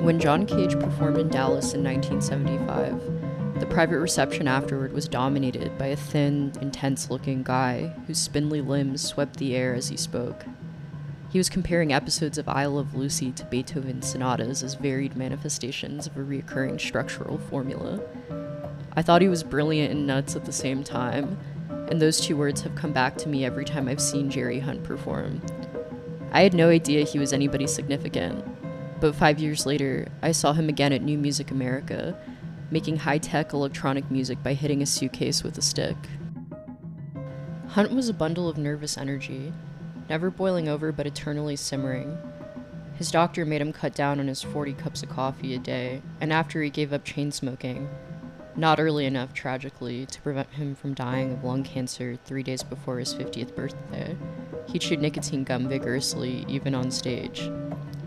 When John Cage performed in Dallas in 1975, the private reception afterward was dominated by a thin, intense looking guy whose spindly limbs swept the air as he spoke. He was comparing episodes of I Love Lucy to Beethoven's sonatas as varied manifestations of a recurring structural formula. I thought he was brilliant and nuts at the same time, and those two words have come back to me every time I've seen Jerry Hunt perform. I had no idea he was anybody significant, but five years later, I saw him again at New Music America, making high tech electronic music by hitting a suitcase with a stick. Hunt was a bundle of nervous energy, never boiling over but eternally simmering. His doctor made him cut down on his 40 cups of coffee a day, and after he gave up chain smoking, not early enough, tragically, to prevent him from dying of lung cancer three days before his 50th birthday. He chewed nicotine gum vigorously, even on stage.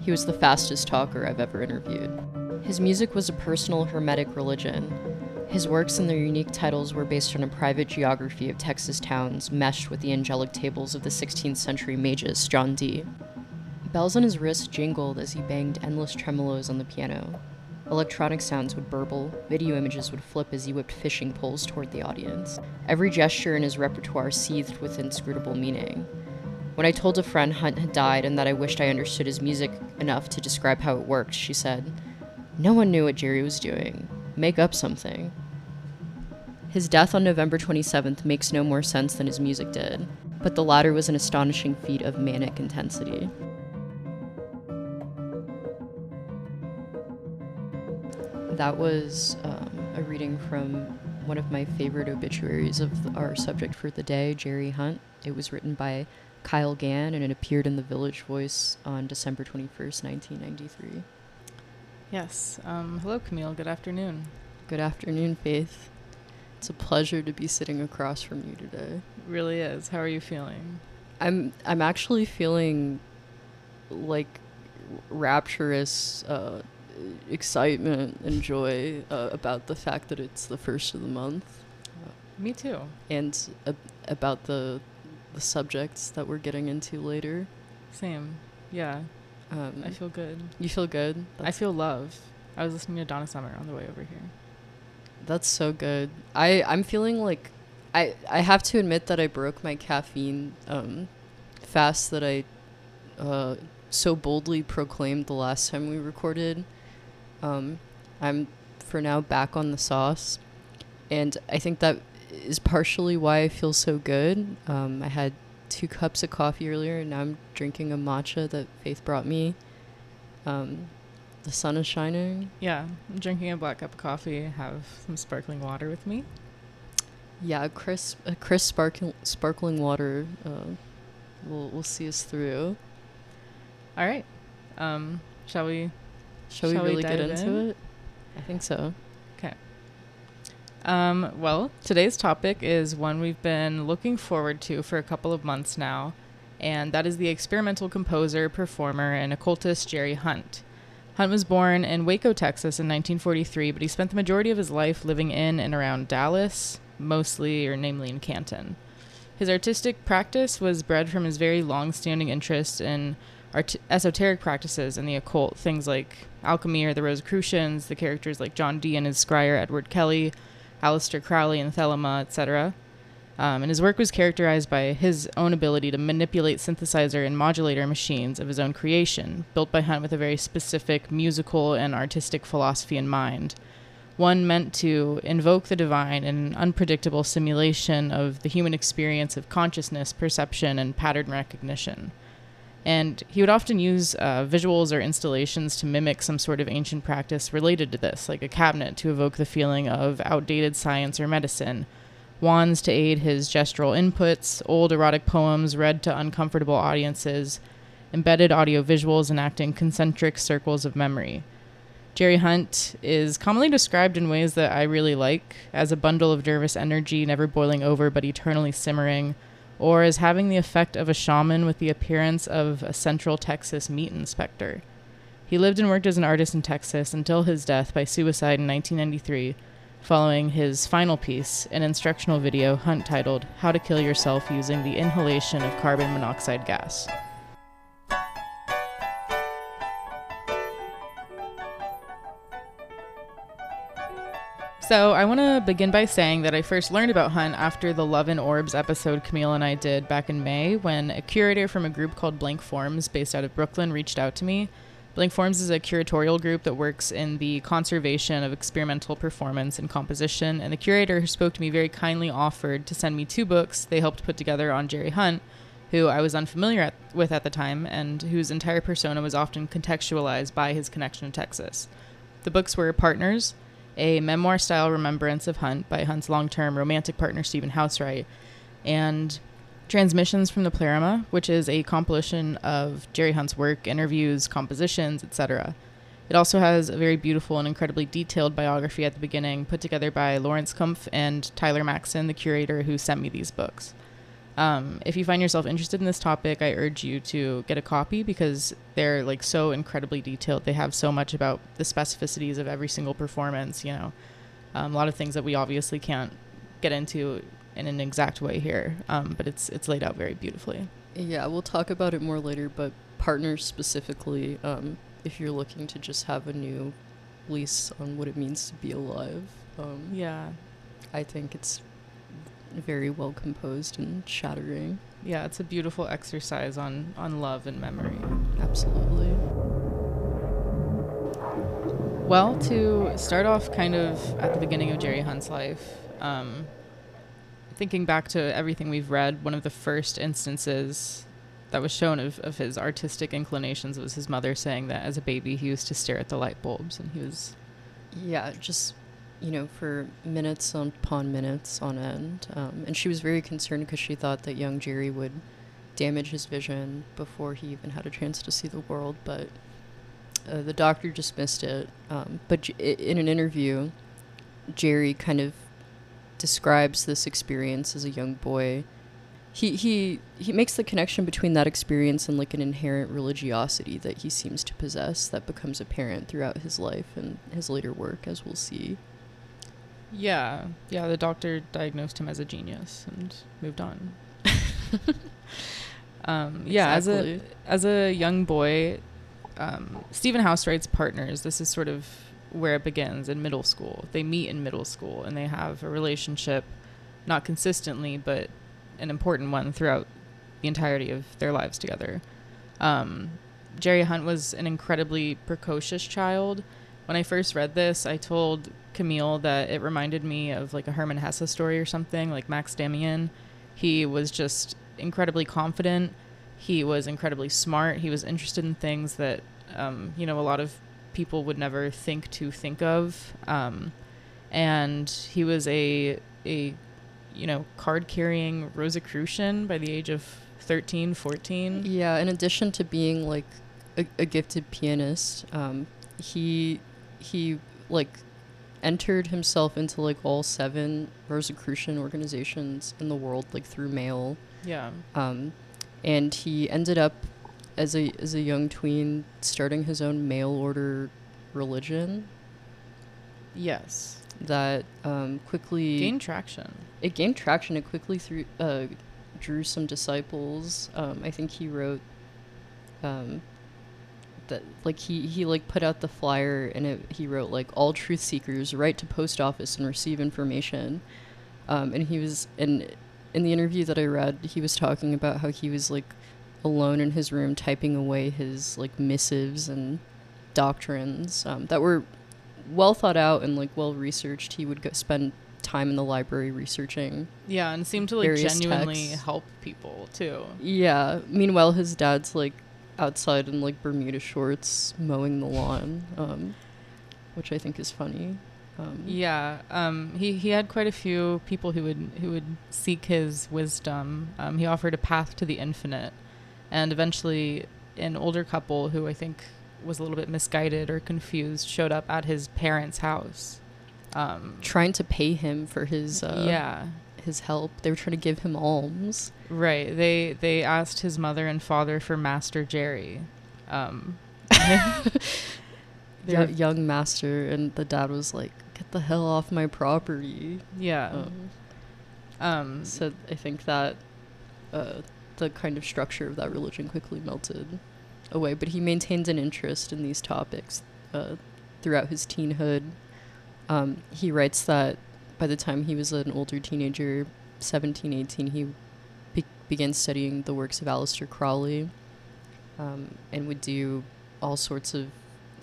He was the fastest talker I've ever interviewed. His music was a personal, hermetic religion. His works and their unique titles were based on a private geography of Texas towns meshed with the angelic tables of the 16th century magus John Dee. Bells on his wrists jingled as he banged endless tremolos on the piano. Electronic sounds would burble, video images would flip as he whipped fishing poles toward the audience. Every gesture in his repertoire seethed with inscrutable meaning. When I told a friend Hunt had died and that I wished I understood his music enough to describe how it worked, she said, No one knew what Jerry was doing. Make up something. His death on November 27th makes no more sense than his music did, but the latter was an astonishing feat of manic intensity. That was um, a reading from one of my favorite obituaries of our subject for the day, Jerry Hunt. It was written by Kyle Gann and it appeared in the Village Voice on December 21st, 1993. Yes. Um, hello, Camille. Good afternoon. Good afternoon, Faith. It's a pleasure to be sitting across from you today. It really is. How are you feeling? I'm I'm actually feeling like rapturous uh, excitement and joy uh, about the fact that it's the first of the month. Me too. And uh, about the the subjects that we're getting into later. Same. Yeah. Um, I feel good. You feel good? That's I feel love. I was listening to Donna Summer on the way over here. That's so good. I I'm feeling like I I have to admit that I broke my caffeine um, fast that I uh, so boldly proclaimed the last time we recorded. Um, I'm for now back on the sauce, and I think that is partially why I feel so good. Um, I had two cups of coffee earlier, and now I'm drinking a matcha that Faith brought me. Um, the sun is shining. Yeah, I'm drinking a black cup of coffee. Have some sparkling water with me. Yeah, a crisp, a crisp sparkling sparkling water uh, will will see us through. All right, um, shall we Shall, Shall we really we get into in? it? I think so. Um, well, today's topic is one we've been looking forward to for a couple of months now, and that is the experimental composer, performer, and occultist Jerry Hunt. Hunt was born in Waco, Texas in 1943, but he spent the majority of his life living in and around Dallas, mostly or namely in Canton. His artistic practice was bred from his very long standing interest in art- esoteric practices and the occult, things like alchemy or the Rosicrucians, the characters like John Dee and his scryer Edward Kelly, Aleister Crowley and Thelema, etc. Um, and his work was characterized by his own ability to manipulate synthesizer and modulator machines of his own creation, built by Hunt with a very specific musical and artistic philosophy in mind. One meant to invoke the divine in an unpredictable simulation of the human experience of consciousness, perception, and pattern recognition. And he would often use uh, visuals or installations to mimic some sort of ancient practice related to this, like a cabinet to evoke the feeling of outdated science or medicine, wands to aid his gestural inputs, old erotic poems read to uncomfortable audiences, embedded audio visuals enacting concentric circles of memory. Jerry Hunt is commonly described in ways that I really like as a bundle of nervous energy, never boiling over but eternally simmering or as having the effect of a shaman with the appearance of a Central Texas meat inspector. He lived and worked as an artist in Texas until his death by suicide in 1993, following his final piece, an instructional video Hunt titled How to Kill Yourself Using the Inhalation of Carbon Monoxide Gas. So, I want to begin by saying that I first learned about Hunt after the Love and Orbs episode Camille and I did back in May when a curator from a group called Blank Forms, based out of Brooklyn, reached out to me. Blank Forms is a curatorial group that works in the conservation of experimental performance and composition, and the curator who spoke to me very kindly offered to send me two books they helped put together on Jerry Hunt, who I was unfamiliar at, with at the time and whose entire persona was often contextualized by his connection to Texas. The books were Partners, a memoir style remembrance of Hunt by Hunt's long term romantic partner Stephen Housewright, and Transmissions from the Pleroma, which is a compilation of Jerry Hunt's work, interviews, compositions, etc. It also has a very beautiful and incredibly detailed biography at the beginning, put together by Lawrence Kumpf and Tyler Maxin, the curator who sent me these books. Um, if you find yourself interested in this topic, I urge you to get a copy because they're like so incredibly detailed. They have so much about the specificities of every single performance. You know, um, a lot of things that we obviously can't get into in an exact way here, um, but it's it's laid out very beautifully. Yeah, we'll talk about it more later, but partners specifically, um, if you're looking to just have a new lease on what it means to be alive, um, Yeah, I think it's very well composed and shattering. yeah, it's a beautiful exercise on on love and memory. Absolutely. Well, to start off kind of at the beginning of Jerry Hunt's life, um, thinking back to everything we've read, one of the first instances that was shown of, of his artistic inclinations was his mother saying that as a baby he used to stare at the light bulbs and he was Yeah, just you know, for minutes upon minutes on end. Um, and she was very concerned because she thought that young Jerry would damage his vision before he even had a chance to see the world. But uh, the doctor dismissed it. Um, but J- in an interview, Jerry kind of describes this experience as a young boy. He, he he makes the connection between that experience and like an inherent religiosity that he seems to possess that becomes apparent throughout his life and his later work as we'll see. Yeah. Yeah the doctor diagnosed him as a genius and moved on. Um, yeah Exactly. as a as a young boy um, Stephen Housewright's partners. This is sort of where it begins in middle school. They meet in middle school and they have a relationship not consistently but an important one throughout the entirety of their lives together. Um, Jerry Hunt was an incredibly precocious child. When I first read this, I told Camille that it reminded me of like a Hermann Hesse story or something, like Max Demian. He was just incredibly confident. He was incredibly smart. He was interested in things that, um, you know, a lot of people would never think to think of. Um, and he was a, a, you know, card carrying Rosicrucian by the age of 13, 14. Yeah, in addition to being like a, a gifted pianist, um, he he like entered himself into like all seven Rosicrucian organizations in the world like through mail. Yeah. Um, and he ended up as a as a young tween starting his own mail order religion Yes. that um, quickly Gain traction. it gained traction. It quickly through uh, drew some disciples. Um, I think he wrote um, that like he he like put out the flyer and it, he wrote like all truth seekers write to post office and receive information. Um, and he was in in the interview that I read, he was talking about how he was like alone in his room typing away his like missives and doctrines um, that were well thought out and like well researched. He would go spend time in the library researching. Yeah, and seemed to like genuinely texts. help people too. Yeah. Meanwhile, his dad's like outside in like Bermuda shorts mowing the lawn, um, which I think is funny. Um, Yeah, um, he he had quite a few people who would who would seek his wisdom. Um, he offered a path to the infinite, and eventually, an older couple who I think was a little bit misguided or confused showed up at his parents' house. Um, Trying to pay him for his uh, yeah, his help. They were trying to give him alms. right. They they asked his mother and father for Master Jerry. Um, young master, and the dad was like, "Get the hell off my property." yeah. Um, Um, so I think that uh, the kind of structure of that religion quickly melted away. But he maintained an interest in these topics uh, throughout his teenhood. Um, he writes that by the time he was an older teenager, 17, 18, he be- began studying the works of Aleister Crowley um, and would do all sorts of,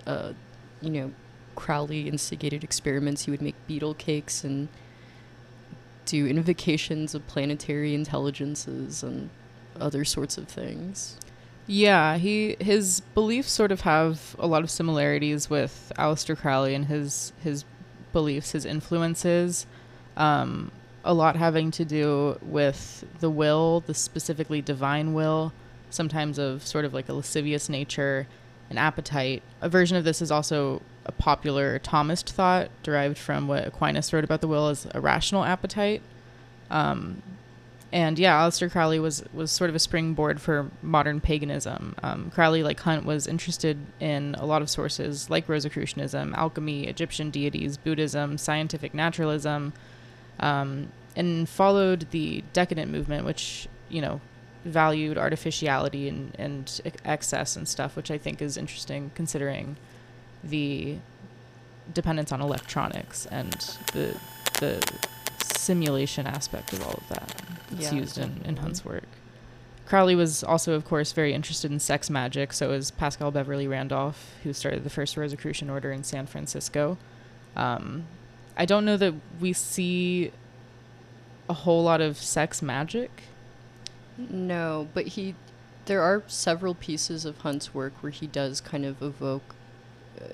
uh, you know, Crowley instigated experiments. He would make beetle cakes and do invocations of planetary intelligences and other sorts of things. Yeah, he his beliefs sort of have a lot of similarities with Aleister Crowley and his his beliefs, his influences. Um, a lot having to do with the will, the specifically divine will, sometimes of sort of like a lascivious nature, an appetite. A version of this is also a popular Thomist thought derived from what Aquinas wrote about the will as a rational appetite. Um, and yeah, Aleister Crowley was was sort of a springboard for modern paganism. Um, Crowley, like Hunt, was interested in a lot of sources like Rosicrucianism, alchemy, Egyptian deities, Buddhism, scientific naturalism, um, and followed the decadent movement, which you know valued artificiality and, and excess and stuff, which I think is interesting considering the dependence on electronics and the the simulation aspect of all of that. It's Yeah, used in, in. Hunt's work. Crowley was also, of course, very interested in sex magic. So is Paschal Beverly Randolph, who started the first Rosicrucian order in San Francisco. Um, I don't know that we see a whole lot of sex magic. No, but he, there are several pieces of Hunt's work where he does kind of evoke. Uh,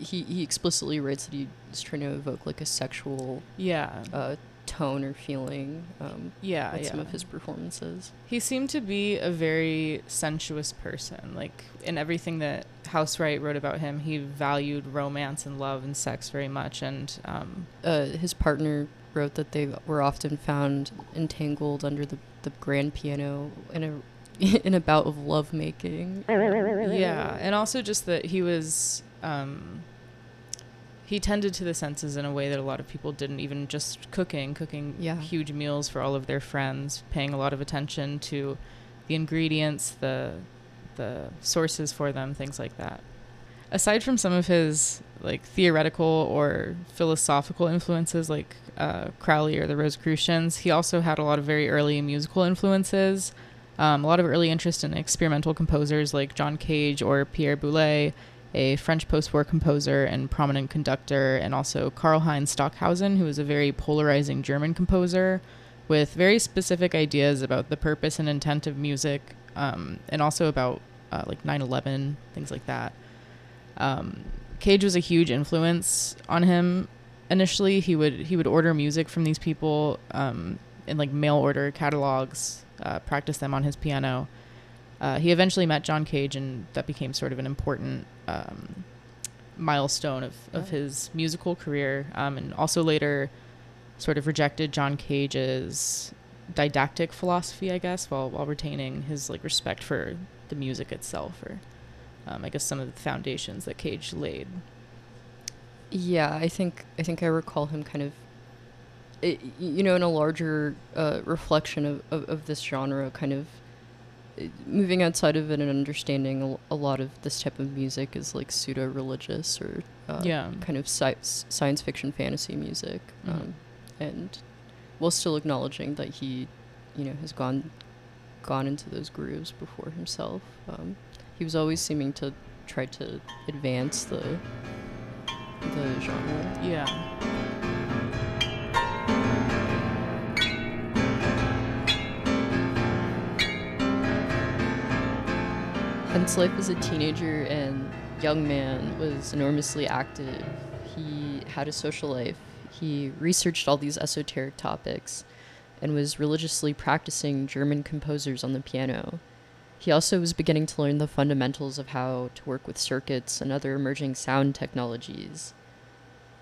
he he explicitly writes that he's trying to evoke like a sexual Yeah, uh, tone or feeling um, yeah, with yeah. some of his performances. He seemed to be a very sensuous person. Like in everything that Housewright wrote about him, he valued romance and love and sex very much. And um, Uh, his partner wrote that they were often found entangled under the, the grand piano in a in a bout of lovemaking. yeah, and also just that he was um, he tended to the senses in a way that a lot of people didn't. Even just cooking, cooking Yeah. huge meals for all of their friends, paying a lot of attention to the ingredients, the the sources for them, things like that. Aside from some of his like theoretical or philosophical influences, like uh, Crowley or the Rosicrucians, he also had a lot of very early musical influences. Um, a lot of early interest in experimental composers like John Cage or Pierre Boulez, a French post-war composer and prominent conductor, and also Karlheinz Stockhausen, who was a very polarizing German composer with very specific ideas about the purpose and intent of music, um, and also about uh, like 9/11, things like that. Um, Cage was a huge influence on him. Initially, he would he would order music from these people um, in like mail order catalogs, uh, practice them on his piano. Uh, he eventually met John Cage, and that became sort of an important um, milestone of, of his musical career. Um, and also later, sort of rejected John Cage's didactic philosophy, I guess, while while retaining his like respect for the music itself, or um, I guess some of the foundations that Cage laid. Yeah, I think I think I recall him kind of, i you know, in a larger uh, reflection of, of, of this genre, kind of moving outside of it and understanding a, lot of this type of music is like pseudo religious or uh, Yeah. kind of sci- science fiction fantasy music, Mhm. um, and while still acknowledging that he, you know, has gone gone into those grooves before himself. Um, he was always seeming to try to advance the the genre. Yeah. Hunt's life as a teenager and young man was enormously active. He had a social life. He researched all these esoteric topics and was religiously practicing German composers on the piano. He also was beginning to learn the fundamentals of how to work with circuits and other emerging sound technologies.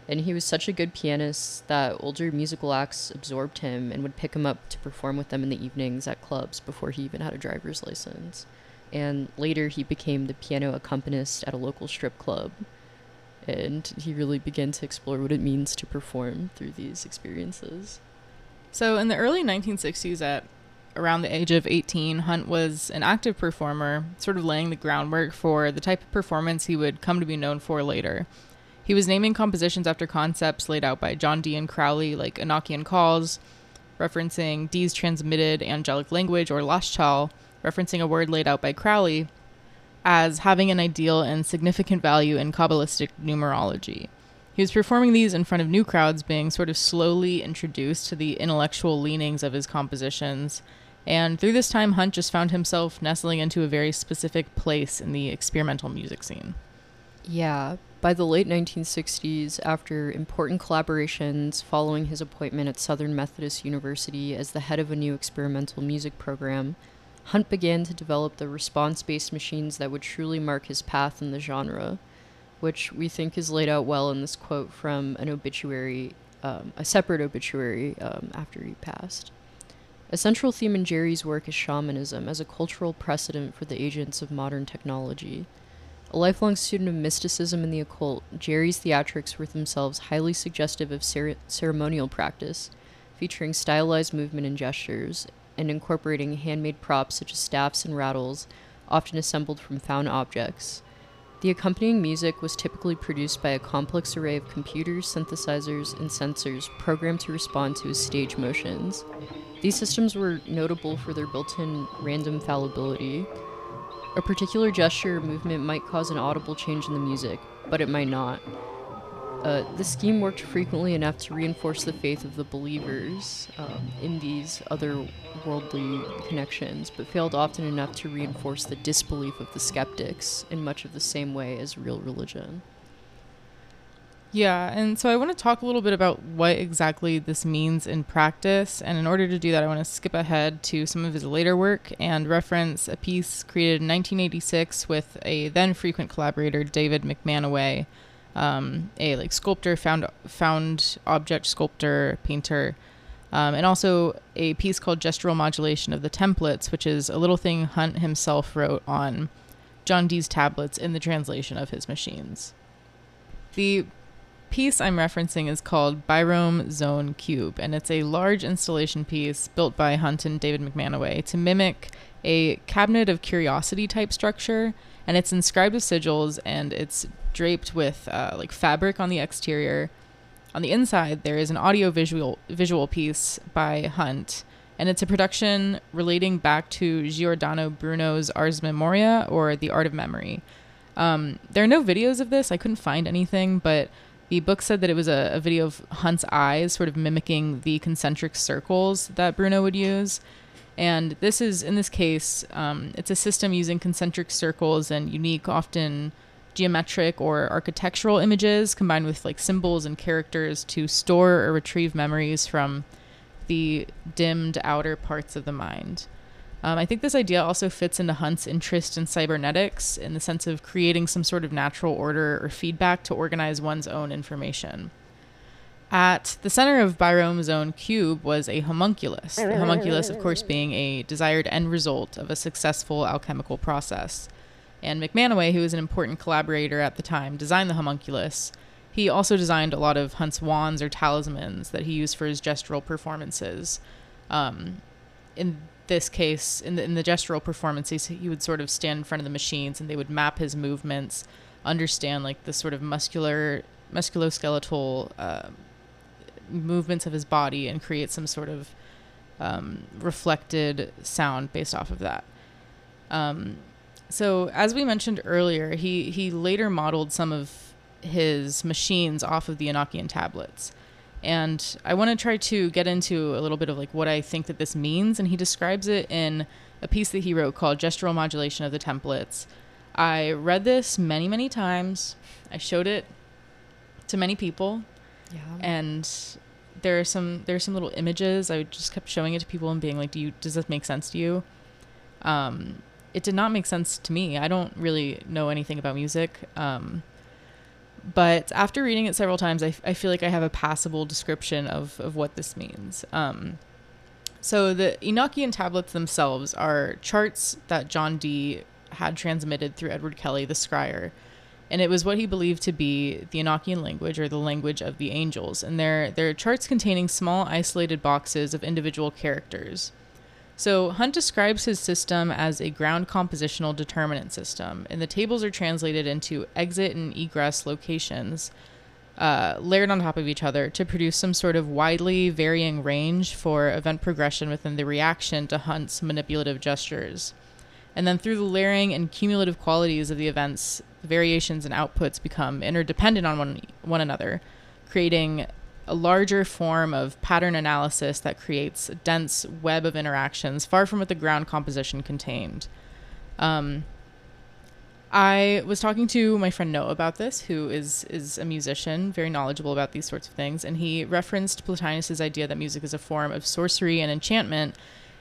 And he was such a good pianist that older musical acts absorbed him and would pick him up to perform with them in the evenings at clubs before he even had a driver's license and later he became the piano accompanist at a local strip club. And he really began to explore what it means to perform through these experiences. So in the early 1960s, at around the age of 18, Hunt was an active performer, sort of laying the groundwork for the type of performance he would come to be known for later. He was naming compositions after concepts laid out by John Dee and Crowley, like Enochian calls, referencing Dee's transmitted angelic language, or Lashchal, referencing a word laid out by Crowley, as having an ideal and significant value in Kabbalistic numerology. He was performing these in front of new crowds, being sort of slowly introduced to the intellectual leanings of his compositions. And through this time, Hunt just found himself nestling into a very specific place in the experimental music scene. Yeah, by the late 1960s, after important collaborations following his appointment at Southern Methodist University as the head of a new experimental music program, Hunt began to develop the response based machines that would truly mark his path in the genre, which we think is laid out well in this quote from an obituary, um, a separate obituary um, after he passed. A central theme in Jerry's work is shamanism as a cultural precedent for the agents of modern technology. A lifelong student of mysticism and the occult, Jerry's theatrics were themselves highly suggestive of cer- ceremonial practice, featuring stylized movement and gestures, and incorporating handmade props such as staffs and rattles, often assembled from found objects. The accompanying music was typically produced by a complex array of computers, synthesizers, and sensors programmed to respond to his stage motions. These systems were notable for their built in random fallibility. A particular gesture or movement might cause an audible change in the music, but it might not. Uh, the scheme worked frequently enough to reinforce the faith of the believers um, in these otherworldly connections, but failed often enough to reinforce the disbelief of the skeptics in much of the same way as real religion. Yeah, and so I want to talk a little bit about what exactly this means in practice. And in order to do that, I want to skip ahead to some of his later work and reference a piece created in 1986 with a then frequent collaborator, David McManaway um, a like sculptor, found found object sculptor, painter, um, and also a piece called Gestural Modulation of the Templates, which is a little thing Hunt himself wrote on John Dee's tablets in the translation of his machines. The piece I'm referencing is called Birome Zone Cube, and it's a large installation piece built by Hunt and David McManaway to mimic a cabinet of curiosity type structure, and it's inscribed with sigils and it's draped with uh, like fabric on the exterior. On the inside, there is an audio visual visual piece by Hunt, and it's a production relating back to Giordano Bruno's Ars Memoria or The Art of Memory. Um, there are no videos of this. I couldn't find anything, but the book said that it was a, a video of Hunt's eyes, sort of mimicking the concentric circles that Bruno would use. And this is, in this case, um, it's a system using concentric circles and unique, often geometric or architectural images combined with like symbols and characters to store or retrieve memories from the dimmed outer parts of the mind. Um, I think this idea also fits into Hunt's interest in cybernetics in the sense of creating some sort of natural order or feedback to organize one's own information. At the center of Birome Zone Cube was a homunculus, the homunculus, of course, being a desired end result of a successful alchemical process. And McManaway, who was an important collaborator at the time, designed the homunculus. He also designed a lot of Hunt's wands or talismans that he used for his gestural performances. Um, in this case, in the, in the gestural performances, he would sort of stand in front of the machines and they would map his movements, understand like the sort of muscular, musculoskeletal uh, movements of his body, and create some sort of um, reflected sound based off of that. Um, so, as we mentioned earlier, he, he later modeled some of his machines off of the Enochian tablets. And I want to try to get into a little bit of like what I think that this means. And he describes it in a piece that he wrote called Gestural Modulation of the Templates. I read this many, many times. I showed it to many people. Yeah. And there are some there are some little images. I just kept showing it to people and being like, "Do you does this make sense to you?" Um, it did not make sense to me. I don't really know anything about music. Um, but after reading it several times, I, I feel like I have a passable description of, of what this means. Um, so the Enochian tablets themselves are charts that John Dee had transmitted through Edward Kelly, the scryer. And it was what he believed to be the Enochian language or the language of the angels. And they're, they're charts containing small isolated boxes of individual characters. So, Hunt describes his system as a ground compositional determinant system, and the tables are translated into exit and egress locations uh, layered on top of each other to produce some sort of widely varying range for event progression within the reaction to Hunt's manipulative gestures. And then through the layering and cumulative qualities of the events, variations and outputs become interdependent on one, one another, creating a larger form of pattern analysis that creates a dense web of interactions far from what the ground composition contained. Um, I was talking to my friend Noah about this, who is is a musician, very knowledgeable about these sorts of things, and he referenced Plotinus's idea that music is a form of sorcery and enchantment,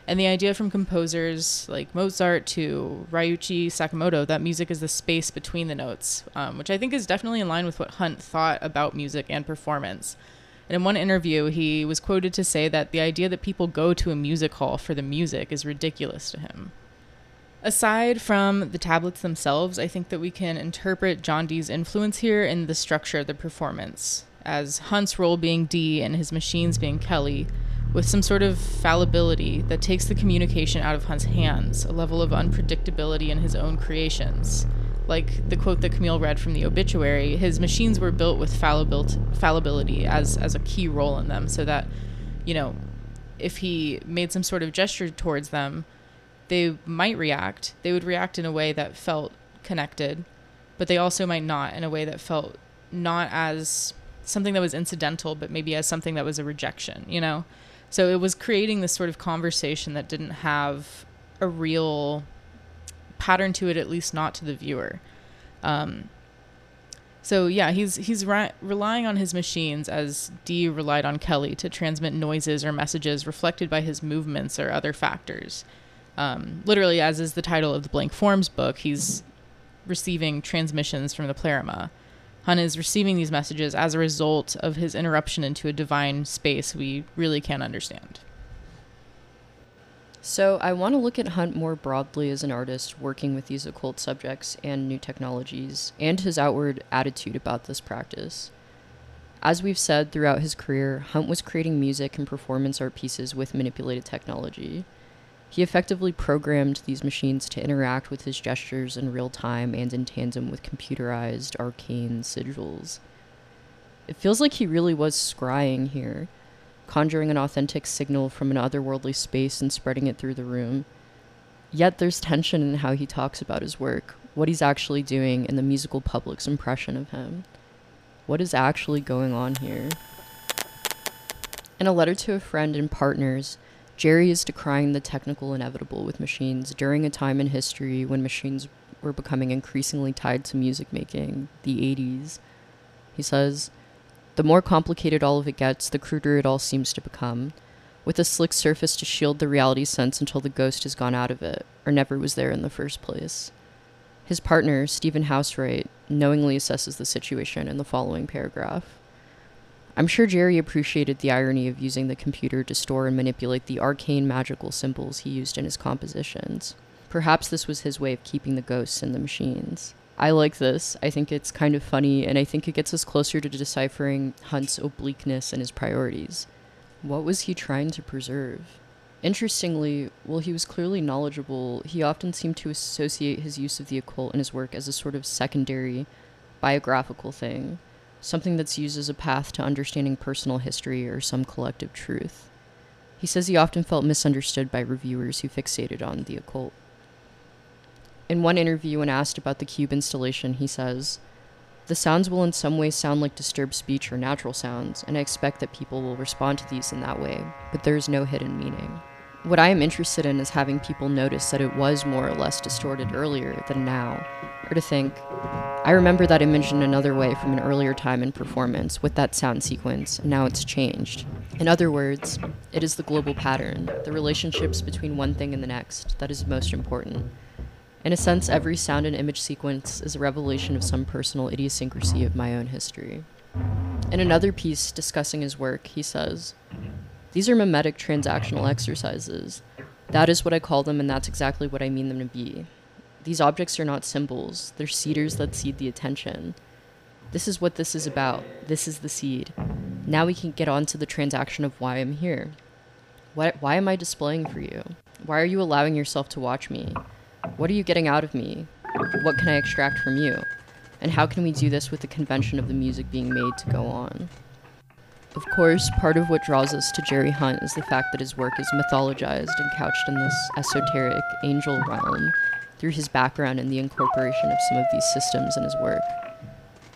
and the idea from composers like Mozart to Ryuichi Sakamoto that music is the space between the notes, um, which I think is definitely in line with what Hunt thought about music and performance. And in one interview, he was quoted to say that the idea that people go to a music hall for the music is ridiculous to him. Aside from the tablets themselves, I think that we can interpret John Dee's influence here in the structure of the performance, as Hunt's role being Dee and his machines being Kelly, with some sort of fallibility that takes the communication out of Hunt's hands, a level of unpredictability in his own creations. Like the quote that Camille read from the obituary, his machines were built with fallibility as, as a key role in them, so that, you know, if he made some sort of gesture towards them, they might react. They would react in a way that felt connected, but they also might not in a way that felt not as something that was incidental, but maybe as something that was a rejection, you know? So it was creating this sort of conversation that didn't have a real pattern to it, at least not to the viewer. Um, so yeah, he's he's re- relying on his machines as Dee relied on Kelly to transmit noises or messages reflected by his movements or other factors um, literally, as is the title of the Blank Forms book, he's receiving transmissions from the pleroma. Hunt is receiving these messages as a result of his interruption into a divine space we really can't understand. So, I want to look at Hunt more broadly as an artist working with these occult subjects and new technologies, and his outward attitude about this practice. As we've said throughout his career, Hunt was creating music and performance art pieces with manipulated technology. He effectively programmed these machines to interact with his gestures in real time and in tandem with computerized arcane sigils. It feels like he really was scrying here, conjuring an authentic signal from an otherworldly space and spreading it through the room. Yet there's tension in how he talks about his work, what he's actually doing, and the musical public's impression of him. What is actually going on here? In a letter to a friend and partners, Jerry is decrying the technical inevitable with machines during a time in history when machines were becoming increasingly tied to music making, the 80s. He says, The more complicated all of it gets, the cruder it all seems to become, with a slick surface to shield the reality sense until the ghost has gone out of it, or never was there in the first place. His partner, Stephen Housewright, knowingly assesses the situation in the following paragraph. I'm sure Jerry appreciated the irony of using the computer to store and manipulate the arcane magical symbols he used in his compositions. Perhaps this was his way of keeping the ghosts in the machines. I like this. I think it's kind of funny, and I think it gets us closer to deciphering Hunt's obliqueness and his priorities. What was he trying to preserve? Interestingly, while he was clearly knowledgeable, he often seemed to associate his use of the occult in his work as a sort of secondary, biographical thing something that's used as a path to understanding personal history or some collective truth. He says he often felt misunderstood by reviewers who fixated on the occult. In one interview, when asked about the cube installation, he says, The sounds will in some ways sound like disturbed speech or natural sounds, and I expect that people will respond to these in that way, but there is no hidden meaning. What I am interested in is having people notice that it was more or less distorted earlier than now, or to think, I remember that image in another way from an earlier time in performance with that sound sequence, and now it's changed. In other words, it is the global pattern, the relationships between one thing and the next, that is most important. In a sense, every sound and image sequence is a revelation of some personal idiosyncrasy of my own history. In another piece discussing his work, he says, These are mimetic transactional exercises. That is what I call them, and that's exactly what I mean them to be. These objects are not symbols, they're seeders that seed the attention. This is what this is about. This is the seed. Now we can get on to the transaction of why I'm here. Why am I displaying for you? Why are you allowing yourself to watch me? What are you getting out of me? What can I extract from you? And how can we do this with the convention of the music being made to go on? Of course, part of what draws us to Jerry Hunt is the fact that his work is mythologized and couched in this esoteric angel realm through his background and the incorporation of some of these systems in his work.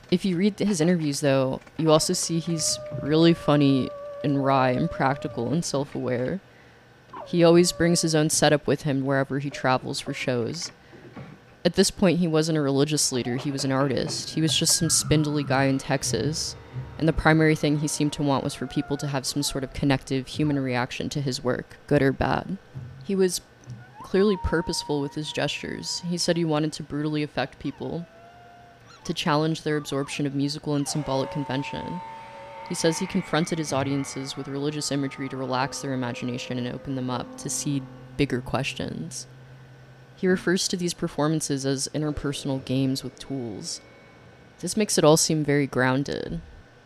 If you read his interviews, though, you also see he's really funny and wry and practical and self aware. He always brings his own setup with him wherever he travels for shows. At this point, he wasn't a religious leader, he was an artist. He was just some spindly guy in Texas and the primary thing he seemed to want was for people to have some sort of connective human reaction to his work, good or bad. He was clearly purposeful with his gestures. He said he wanted to brutally affect people, to challenge their absorption of musical and symbolic convention. He says he confronted his audiences with religious imagery to relax their imagination and open them up to see bigger questions. He refers to these performances as interpersonal games with tools. This makes it all seem very grounded,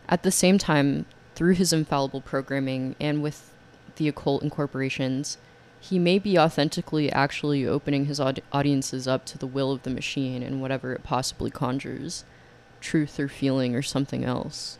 at the same time, through his infallible programming and with the occult incorporations, he may be authentically actually opening his aud- audiences up to the will of the machine and whatever it possibly conjures truth or feeling or something else.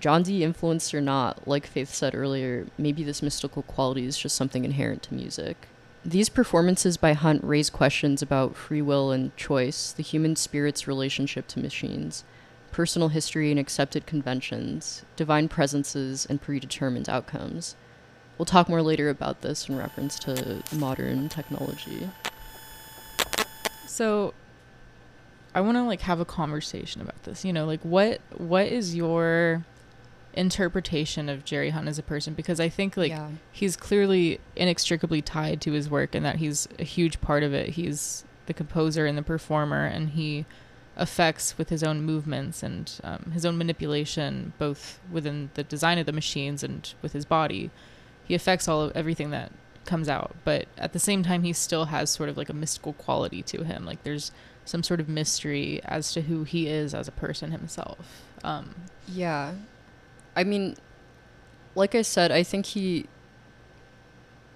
John Dee influenced or not, like Faith said earlier, maybe this mystical quality is just something inherent to music. These performances by Hunt raise questions about free will and choice, the human spirit's relationship to machines, personal history and accepted conventions, divine presences, and predetermined outcomes. We'll talk more later about this in reference to modern technology. So I want to like have a conversation about this. You know, like what what is your interpretation of Jerry Hunt as a person because I think like yeah. he's clearly inextricably tied to his work and that he's a huge part of it. He's the composer and the performer and he effects with his own movements and um, his own manipulation, both within the design of the machines and with his body. He affects all of everything that comes out, but at the same time, he still has sort of like a mystical quality to him. Like there's some sort of mystery as to who he is as a person himself. Um, yeah, I mean, like I said, I think he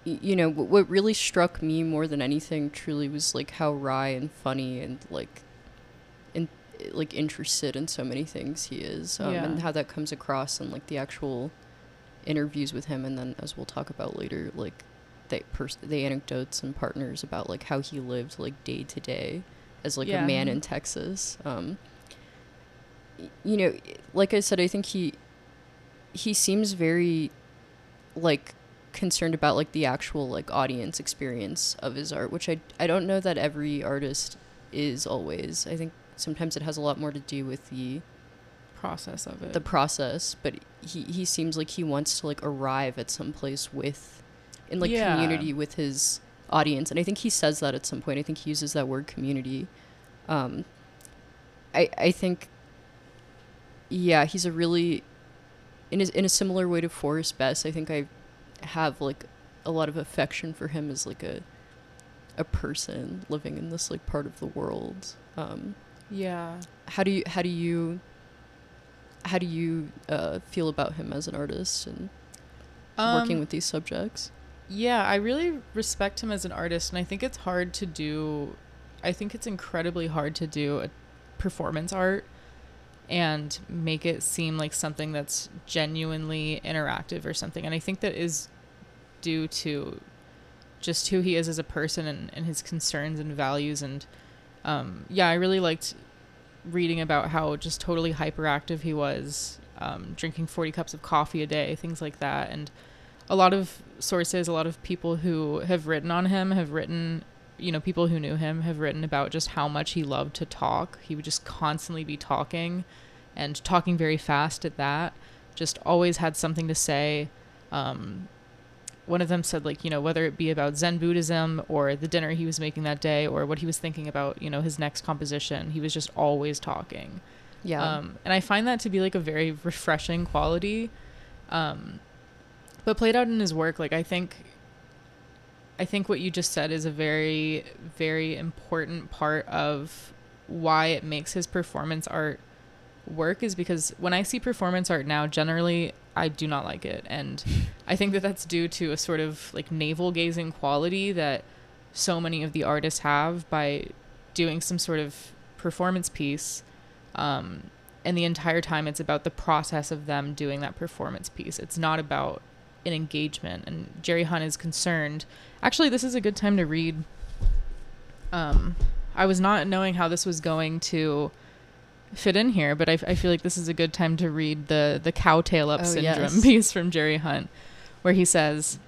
you know what really struck me more than anything truly was like how wry and funny and like like interested in so many things he is um, yeah. and how that comes across in like the actual interviews with him and then as we'll talk about later like the pers- the anecdotes and partners about like how he lived like day to day as like yeah. a man in Texas um you know like I said I think he he seems very like concerned about like the actual like audience experience of his art which I I don't know that every artist is always I think sometimes it has a lot more to do with the process of it. The process, but he he seems like he wants to like arrive at some place with in like yeah. community with his audience and I think he says that at some point. I think he uses that word community. Um I I think yeah, he's a really in a, in a similar way to Forrest Bess, I think I have like a lot of affection for him as like a a person living in this like part of the world. Um, yeah. How do you how do you how do you uh, feel about him as an artist and um, working with these subjects? Yeah, I really respect him as an artist, and I think it's hard to do. I think it's incredibly hard to do a performance art and make it seem like something that's genuinely interactive or something. And I think that is due to just who he is as a person and, and his concerns and values and um, yeah, I really liked reading about how just totally hyperactive he was, um, drinking 40 cups of coffee a day, things like that. And a lot of sources, a lot of people who have written on him have written, you know, people who knew him have written about just how much he loved to talk. He would just constantly be talking and talking very fast at that. Just always had something to say. Um, one of them said like you know whether it be about zen buddhism or the dinner he was making that day or what he was thinking about you know his next composition he was just always talking. Yeah. Um, and i find that to be like a very refreshing quality. Um, but played out in his work like i think i think what you just said is a very very important part of why it makes his performance art work is because when i see performance art now generally I do not like it. And I think that that's due to a sort of like navel gazing quality that so many of the artists have by doing some sort of performance piece Um, and the entire time it's about the process of them doing that performance piece. It's not about an engagement. And Jerry Hunt is concerned. Actually, this is a good time to read. Um, I was not knowing how this was going to fit in here, but I, I feel like this is a good time to read the the cow tail up Oh, syndrome yes. piece from Jerry Hunt, where he says,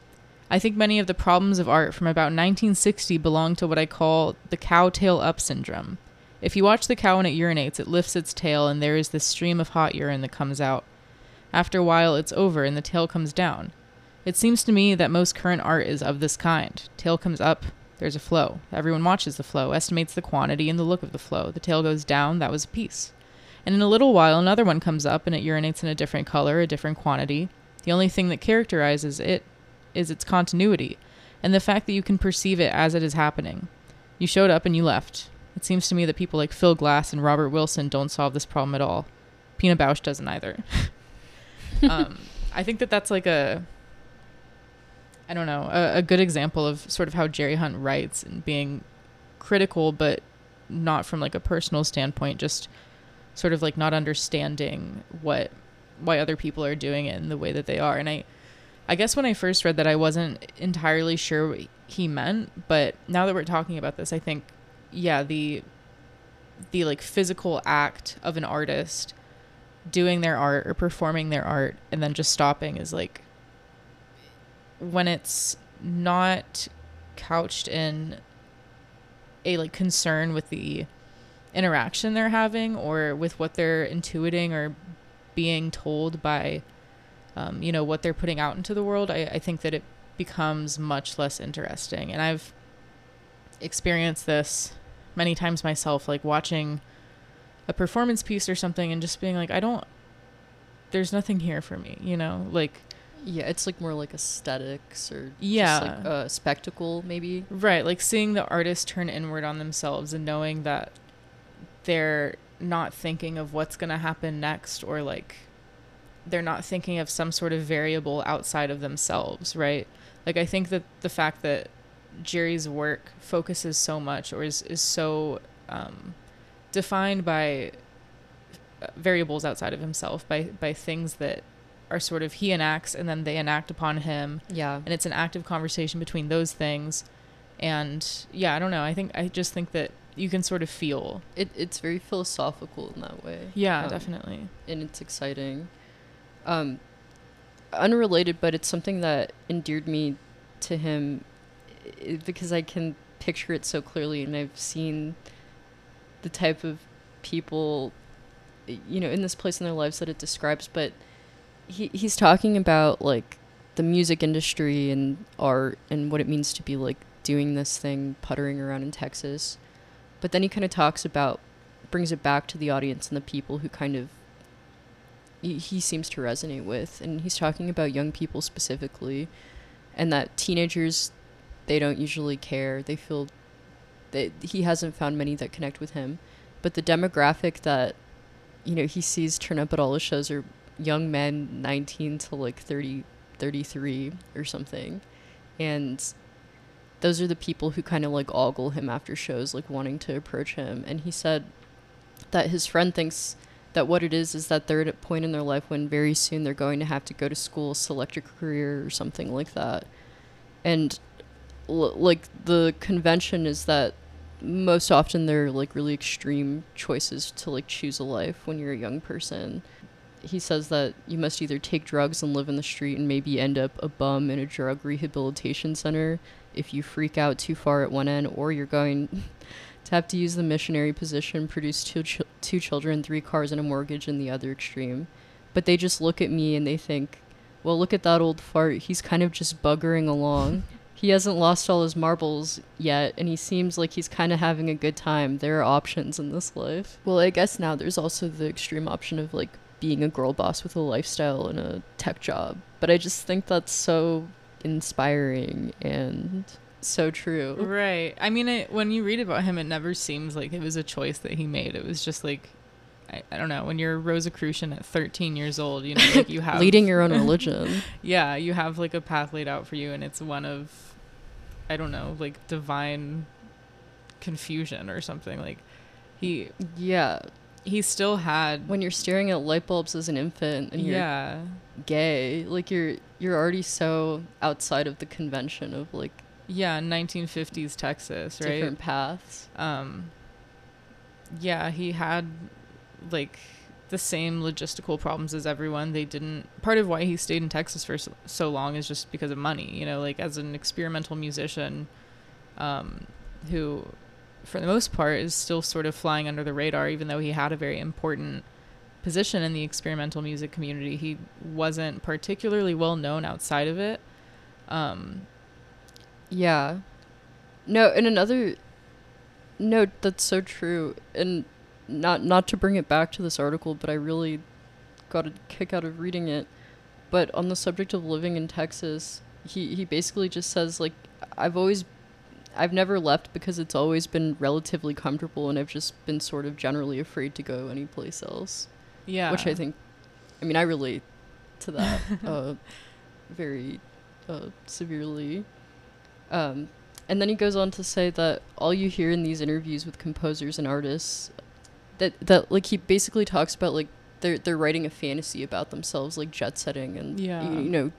"I think many of the problems of art from about 1960 belong to what I call the cowtail up syndrome. If you watch the cow when it urinates, it lifts its tail, and there is this stream of hot urine that comes out. After a while, it's over, and the tail comes down." It seems to me that most current art is of this kind. Tail comes up, there's a flow. Everyone watches the flow, estimates the quantity and the look of the flow. The tail goes down, that was a piece. And in a little while, another one comes up and it urinates in a different color, a different quantity. The only thing that characterizes it is its continuity and the fact that you can perceive it as it is happening. You showed up and you left. It seems to me that people like Phil Glass and Robert Wilson don't solve this problem at all. Pina Bausch doesn't either. um, I think that that's like a I don't know, a, a good example of sort of how Jerry Hunt writes and being critical, but not from like a personal standpoint, just sort of like not understanding what why other people are doing it in the way that they are. And I I guess when I first read that I wasn't entirely sure what he meant, but now that we're talking about this, I think yeah, the the like physical act of an artist doing their art or performing their art and then just stopping is like when it's not couched in a like concern with the interaction they're having or with what they're intuiting or being told by um, you know what they're putting out into the world I, I think that it becomes much less interesting. And i've experienced this many times myself like watching a performance piece or something and just being like i don't there's nothing here for me you know? Like Yeah, it's like more like aesthetics or Yeah. just like a spectacle, maybe. Right, like seeing the artist turn inward on themselves and knowing that they're not thinking of what's going to happen next or like they're not thinking of some sort of variable outside of themselves, right? Like I think that the fact that Jerry's work focuses so much or is is so um, defined by uh, variables outside of himself by by things that are sort of he enacts and then they enact upon him Yeah. and it's an active conversation between those things and yeah i don't know i think i just think that you can sort of feel It, it's very philosophical in that way. yeah Um, definitely and it's exciting. Um, unrelated, but it's something that endeared me to him because I can picture it so clearly, and I've seen the type of people, you know, in this place in their lives that it describes. But he he's talking about like the music industry and art and what it means to be like doing this thing, puttering around in Texas. But then he kind of talks about brings it back to the audience and the people who kind of he, he seems to resonate with. And he's talking about young people specifically and that teenagers they don't usually care. They feel that he hasn't found many that connect with him. But the demographic that you know he sees turn up at all his shows are young men 19 to like 30 33 or something and those are the people who kind of like ogle him after shows like wanting to approach him and he said that his friend thinks that what it is is that they're at a point in their life when very soon they're going to have to go to school, select a career or something like that. And l- like the convention is that most often they're like really extreme choices to like choose a life when you're a young person. He says that you must either take drugs and live in the street and maybe end up a bum in a drug rehabilitation center if you freak out too far at one end, or you're going to have to use the missionary position, produce two, ch- two children, three cars, and a mortgage in the other extreme. But they just look at me and they think, well, look at that old fart. He's kind of just buggering along. he hasn't lost all his marbles yet, and he seems like he's kind of having a good time. There are options in this life. Well, I guess now there's also the extreme option of like being a girl boss with a lifestyle and a tech job. But I just think that's so inspiring and so true. right i mean it, when you read about him it never seems like it was a choice that he made it was just like I, I don't know when you're a rosicrucian at 13 years old you know like you have Leading your own religion. yeah you have like a path laid out for you and it's one of i don't know like divine confusion or something like he Yeah. He still had when you're staring at light bulbs as an infant and you're yeah gay, like you're you're already so outside of the convention of like yeah 1950s Texas, right? different paths. um yeah he had like the same logistical problems as everyone they didn't part of why he stayed in texas for so, so long is just because of money you know like as an experimental musician um who for the most part is still sort of flying under the radar even though he had a very important position in the experimental music community he wasn't particularly well known outside of it um Yeah. No, and another no, that's so true. And not not to bring it back to this article, but I really got a kick out of reading it. But on the subject of living in Texas, he he basically just says like I've always I've never left because it's always been relatively comfortable and I've just been sort of generally afraid to go anyplace else. yeah Which I think I mean I relate to that uh very uh severely. Um and then he goes on to say that all you hear in these interviews with composers and artists that that like he basically talks about like they're they're writing a fantasy about themselves like jet setting and Yeah. you, know r-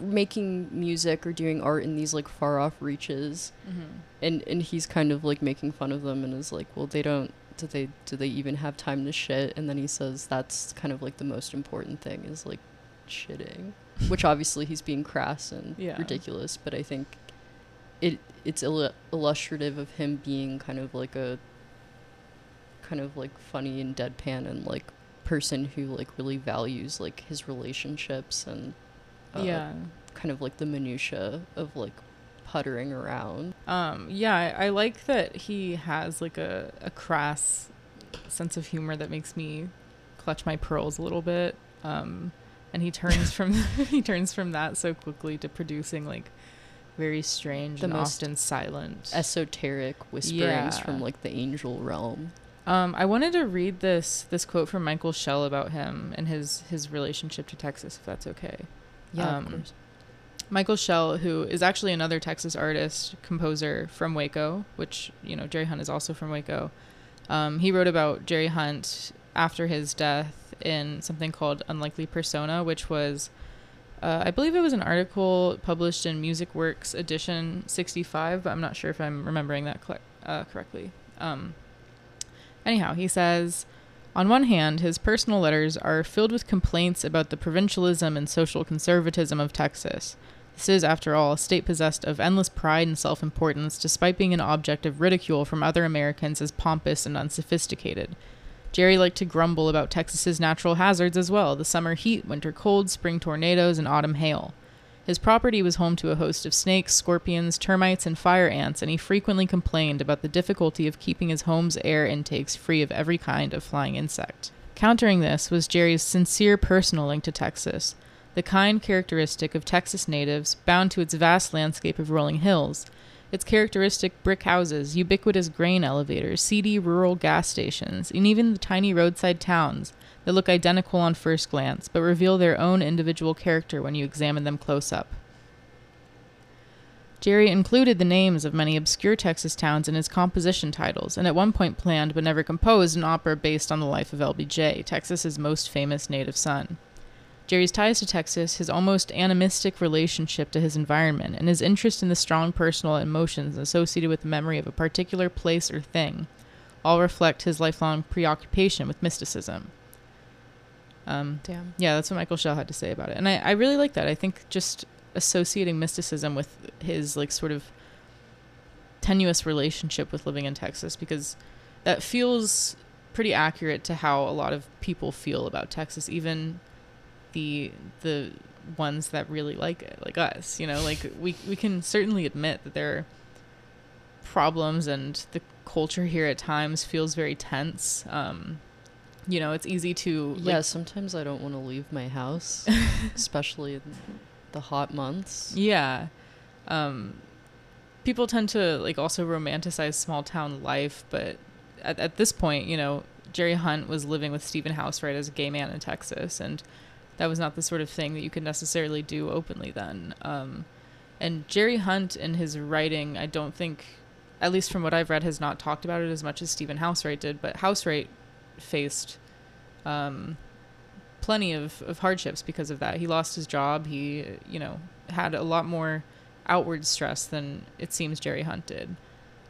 making music or doing art in these like far off reaches Mhm. and and he's kind of like making fun of them and is like well they don't do they do they even have time to shit and then he says that's kind of like the most important thing is like shitting which obviously he's being crass and Yeah. ridiculous but i think it it's illu- illustrative of him being kind of like a kind of like funny and deadpan and like person who like really values like his relationships and uh, yeah kind of like the minutia of like puttering around Um, yeah, I, I like that he has like a, a crass sense of humor that makes me clutch my pearls a little bit. Um, and he turns from he turns from that so quickly to producing like very strange The and most often silent. esoteric whisperings Yeah. from like the angel realm. Um, I wanted to read this this quote from Michael Schell about him and his his relationship to Texas, if that's okay. Yeah, Um, of course. Michael Schell, who is actually another Texas artist, composer from Waco, which, you know, Jerry Hunt is also from Waco. Um, he wrote about Jerry Hunt after his death in something called Unlikely Persona, which was, uh, I believe it was an article published in Music Works edition 65, but I'm not sure if I'm remembering that cl- uh, correctly. Um, anyhow, he says. On one hand, his personal letters are filled with complaints about the provincialism and social conservatism of Texas. This is, after all, a state possessed of endless pride and self importance, despite being an object of ridicule from other Americans as pompous and unsophisticated. Jerry liked to grumble about Texas's natural hazards as well the summer heat, winter cold, spring tornadoes, and autumn hail. His property was home to a host of snakes, scorpions, termites, and fire ants, and he frequently complained about the difficulty of keeping his home's air intakes free of every kind of flying insect. Countering this was Jerry's sincere personal link to Texas, the kind characteristic of Texas natives bound to its vast landscape of rolling hills, its characteristic brick houses, ubiquitous grain elevators, seedy rural gas stations, and even the tiny roadside towns that look identical on first glance but reveal their own individual character when you examine them close up. Jerry included the names of many obscure Texas towns in his composition titles, and at one point planned but never composed an opera based on the life of LBJ, Texas's most famous native son. Jerry's ties to Texas, his almost animistic relationship to his environment, and his interest in the strong personal emotions associated with the memory of a particular place or thing all reflect his lifelong preoccupation with mysticism. Um, Damn. yeah, that's what Michael Schell had to say about it. And I, I really like that. I think just associating mysticism with his like sort of tenuous relationship with living in Texas because that feels pretty accurate to how a lot of people feel about Texas, even the the ones that really like it, like us. You know, like we we can certainly admit that there are problems and the culture here at times feels very tense. Um, you know, it's easy to like, yeah, sometimes I don't want to leave my house, especially in the hot months. Yeah. Um, people tend to like also romanticize small town life, but at, at this point, you know, Jerry Hunt was living with Stephen Housewright as a gay man in Texas, and that was not the sort of thing that you could necessarily do openly then. Um, and Jerry Hunt in his writing, I don't think, at least from what I've read, has not talked about it as much as Stephen Housewright did, but Housewright faced um, plenty of, of hardships because of that. He lost his job. He, you know, had a lot more outward stress than it seems Jerry Hunt did.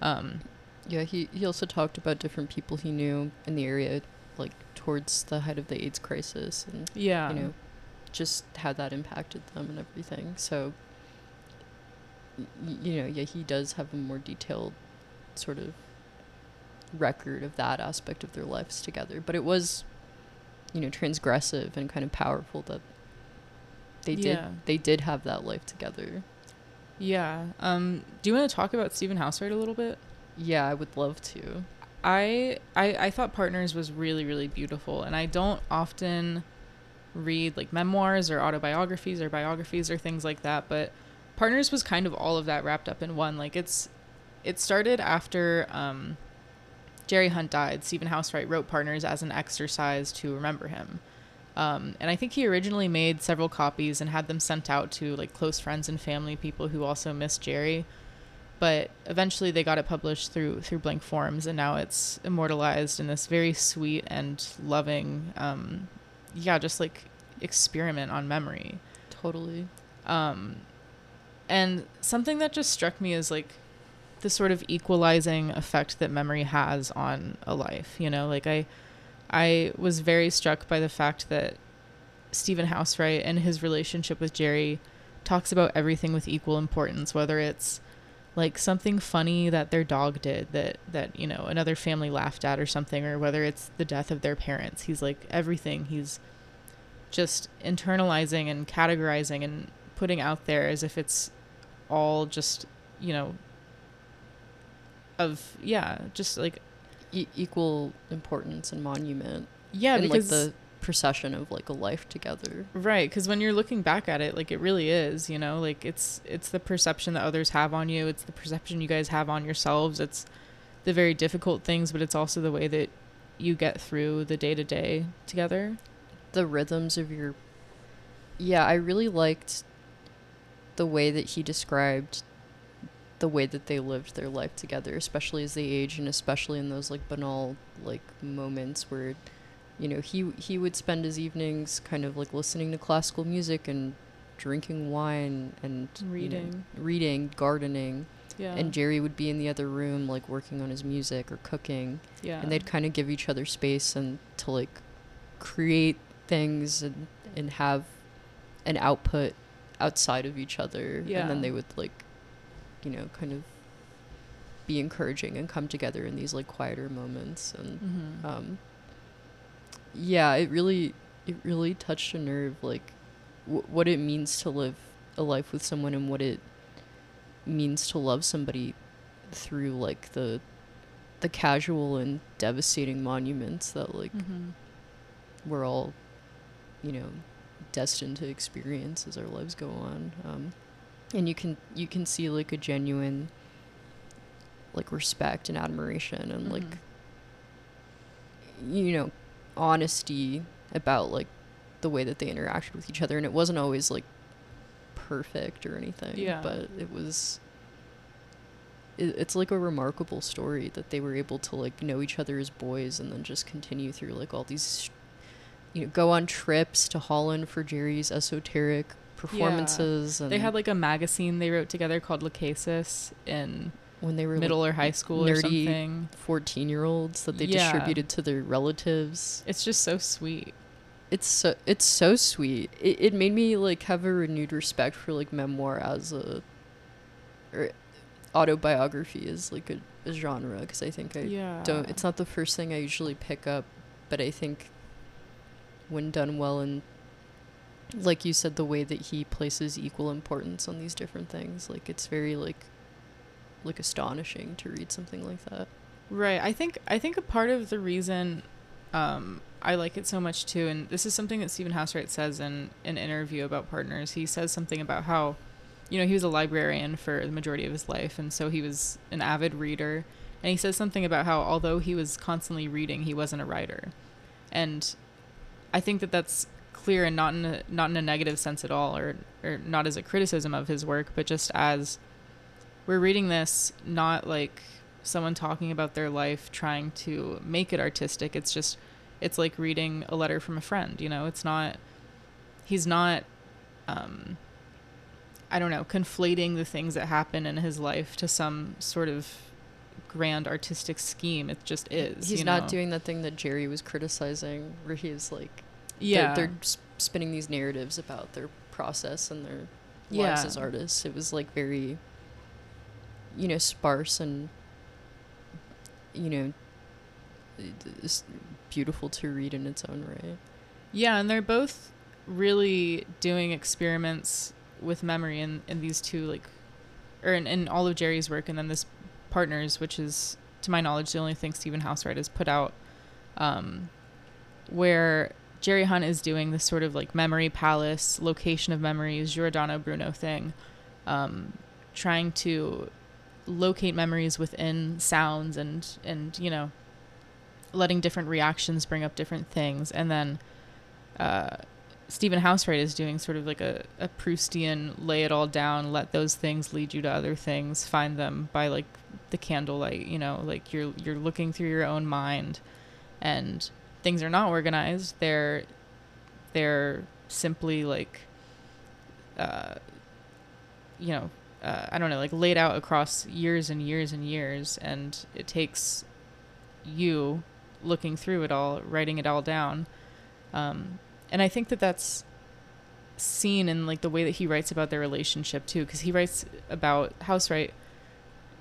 Um, Yeah, he, he also talked about different people he knew in the area, like towards the height of the AIDS crisis, and yeah. you know, just how that impacted them and everything. So, you know, yeah, he does have a more detailed sort of record of that aspect of their lives together. But it was, you know, transgressive and kind of powerful that they did they did have that life together. Yeah. Um, do you want to talk about Stephen Housewright a little bit? Yeah, I would love to. I, I I thought Partners was really really beautiful, and I don't often read like memoirs or autobiographies or biographies or things like that, but Partners was kind of all of that wrapped up in one. Like it's it started after um, Jerry Hunt died. Stephen Housewright wrote Partners as an exercise to remember him. Um, and I think he originally made several copies and had them sent out to like close friends and family, people who also missed Jerry. But eventually they got it published through through Blank Forms, and now it's immortalized in this very sweet and loving, um, yeah, just like experiment on memory. Totally. Um, and something that just struck me is like the sort of equalizing effect that memory has on a life. You know, like I, I was very struck by the fact that Stephen Housewright and his relationship with Jerry talks about everything with equal importance, whether it's like something funny that their dog did that that you know another family laughed at or something or whether it's the death of their parents he's like everything he's just internalizing and categorizing and putting out there as if it's all just you know of yeah just like E- equal importance and monument. yeah and because like the procession of like a life together. right because when you're looking back at it like it really is you know like it's it's the perception that others have on you it's the perception you guys have on yourselves it's the very difficult things but it's also the way that you get through the day to day together the rhythms of your yeah i really liked the way that he described the way that they lived their life together especially as they age and especially in those like banal like moments where you know he he would spend his evenings kind of like listening to classical music and drinking wine and you know, Reading. reading gardening. Yeah. And jerry would be in the other room like working on his music or cooking. Yeah. And they'd kind of give each other space and to like create things and and have an output outside of each other. Yeah. and then they would like you know kind of be encouraging and come together in these like quieter moments. And hmm um yeah it really it really touched a nerve like w- what it means to live a life with someone and what it means to love somebody through like the the casual and devastating monuments that like hmm we're all you know destined to experience as our lives go on. Um and you can you can see like a genuine like respect and admiration and like Mhm. you know honesty about like the way that they interacted with each other and it wasn't always like perfect or anything Yeah. but it was it, it's like a remarkable story that they were able to like know each other as boys and then just continue through like all these you know go on trips to Holland for Jerry's esoteric performances and they had like a magazine they wrote together called Lachesis in when they were middle like, or high school or nerdy something. 14 year olds that they Yeah. distributed to their relatives. It's just so sweet. It's so it's so sweet. It, it made me like have a renewed respect for like memoir as a or autobiography is like a, a genre because i think i yeah. don't it's not the first thing i usually pick up but i think when done well and like you said the way that he places equal importance on these different things like it's very like like astonishing to read something like that Right. I think I think a part of the reason um, I like it so much too, and this is something that Stephen Housewright says in an interview about partners. He says something about how, you know, he was a librarian for the majority of his life, and so he was an avid reader. And he says something about how although he was constantly reading, he wasn't a writer, and I think that that's clear and not in a, not in a negative sense at all, or or not as a criticism of his work, but just as we're reading this not like someone talking about their life trying to make it artistic it's just it's like reading a letter from a friend. You know, it's not. He's not. Um, I don't know, conflating the things that happen in his life to some sort of grand artistic scheme. It just is. He's not know? doing that thing that Jerry was criticizing, where he's like, Yeah. they're, they're spinning these narratives about their process and their lives as artists. It was like very, you know, sparse and, you know, beautiful to read in its own right. Yeah, and they're both really doing experiments with memory in, in these two like or in, in all of Jerry's work and then this partners, which is to my knowledge the only thing Stephen Housewright has put out. Um where Jerry Hunt is doing this sort of like memory palace, location of memories, Giordano Bruno thing, um, trying to locate memories within sounds and and you know letting different reactions bring up different things. And then uh, Stephen Housewright is doing sort of like a, a Proustian lay it all down, let those things lead you to other things, find them by like the candlelight, you know, like you're you're looking through your own mind. And things are not organized. They're they're simply like uh you know, uh, I don't know, like laid out across years and years and years and it takes you looking through it all, writing it all down. Um, and I think that that's seen in like the way that he writes about their relationship too, because he writes about Housewright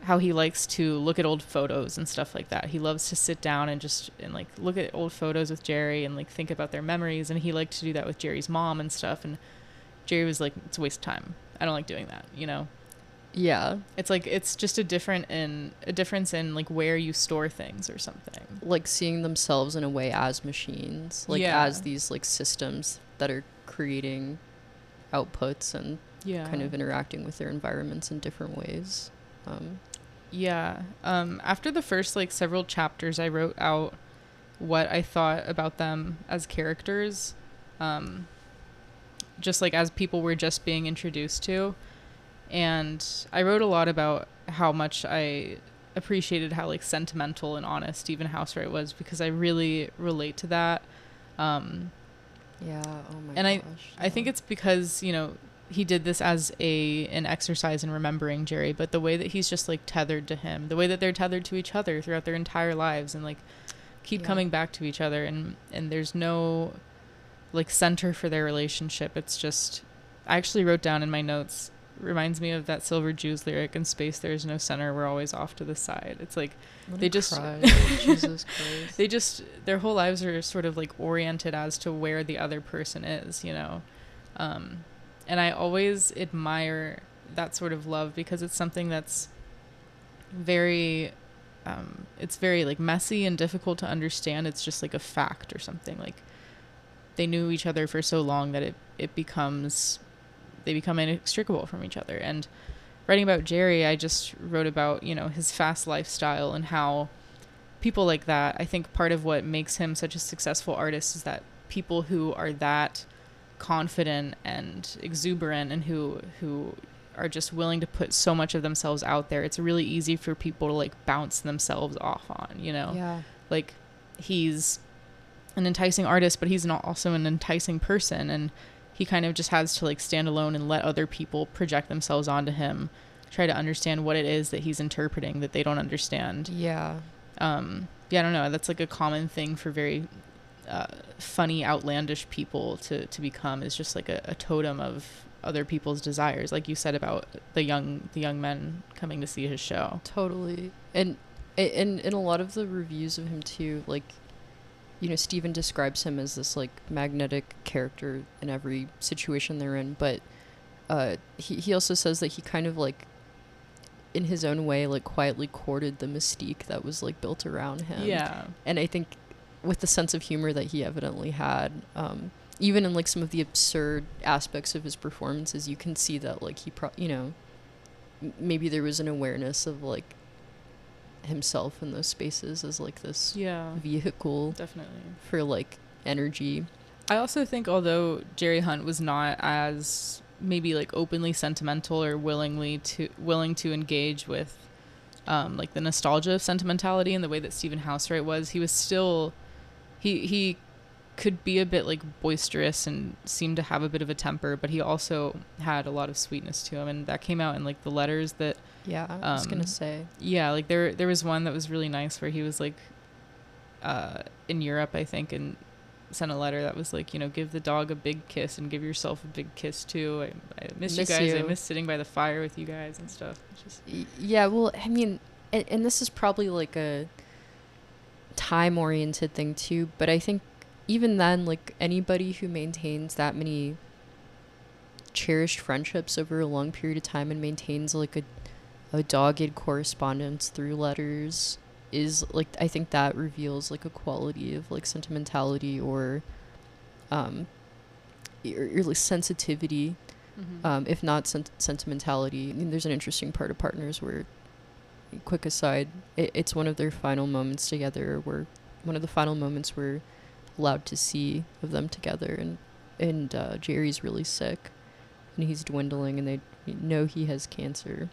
how he likes to look at old photos and stuff like that. He loves to sit down and just and like look at old photos with Jerry and like think about their memories. And he liked to do that with Jerry's mom and stuff. And Jerry was like, "It's a waste of time. I don't like doing that." You know. Yeah, It's like it's just a different in a difference in like where you store things or something. like seeing themselves in a way as machines, like Yeah. as these like systems that are creating outputs and Yeah. kind of interacting with their environments in different ways. Um, Yeah. Um, after the first like several chapters, I wrote out what I thought about them as characters, um, just like as people were just being introduced to, and I wrote a lot about how much I appreciated how like sentimental and honest Stephen Housewright was because I really relate to that. Um, yeah. Oh my And I- gosh. I think it's because you know he did this as a an exercise in remembering Jerry, but the way that he's just like tethered to him, the way that they're tethered to each other throughout their entire lives, and like keep Yeah. coming back to each other, and and there's no like center for their relationship. It's just I actually wrote down in my notes reminds me of that Silver Jews lyric in space. There is no center. We're always off to the side. It's like I'm they just- cry. Jesus Christ. they just their whole lives are sort of like oriented as to where the other person is you know um, and i always admire that sort of love because it's something that's very um, it's very like messy and difficult to understand. It's just like a fact or something. Like they knew each other for so long that it it becomes they become inextricable from each other. And writing about jerry i just wrote about you know his fast lifestyle and how people like that i think part of what makes him such a successful artist is that people who are that confident and exuberant and who who are just willing to put so much of themselves out there it's really easy for people to like bounce themselves off on you know Yeah. like he's an enticing artist but he's not also an enticing person and he kind of just has to like stand alone and let other people project themselves onto him try to understand what it is that he's interpreting that they don't understand Yeah. um yeah i don't know that's like a common thing for very uh, funny outlandish people to to become is just like a, a totem of other people's desires like you said about the young the young men coming to see his show Totally. And and in a lot of the reviews of him too, like you know, Stephen describes him as this like magnetic character in every situation they're in, but uh he he also says that he kind of like in his own way like quietly courted the mystique that was like built around him. yeah And I think with the sense of humor that he evidently had, um even in like some of the absurd aspects of his performances, you can see that like he pro- you know maybe there was an awareness of like himself in those spaces as like this yeah vehicle definitely for like energy. I also think although Jerry Hunt was not as maybe like openly sentimental or willingly to willing to engage with um, like the nostalgia of sentimentality in the way that Stephen Housewright was, he was still he he could be a bit like boisterous and seemed to have a bit of a temper, but he also had a lot of sweetness to him, and that came out in like the letters that. Yeah, I was gonna Um, say. Yeah, like there there was one that was really nice where he was like, uh, in Europe, I think, and sent a letter that was like, you know, give the dog a big kiss and give yourself a big kiss too. I, I miss, Miss you guys. I miss sitting by the fire with you guys and stuff. Just Yeah, well, I mean, and, and this is probably like a time oriented thing too, but I think even then, like anybody who maintains that many cherished friendships over a long period of time and maintains like a, a dogged correspondence through letters is like I think that reveals like a quality of like sentimentality or um or, or like sensitivity um, if not sent- sentimentality. I mean, there's an interesting part of Partners where, quick aside, it, it's one of their final moments together, where one of the final moments we're allowed to see of them together, and and uh, Jerry's really sick, and he's dwindling, and they know he has cancer,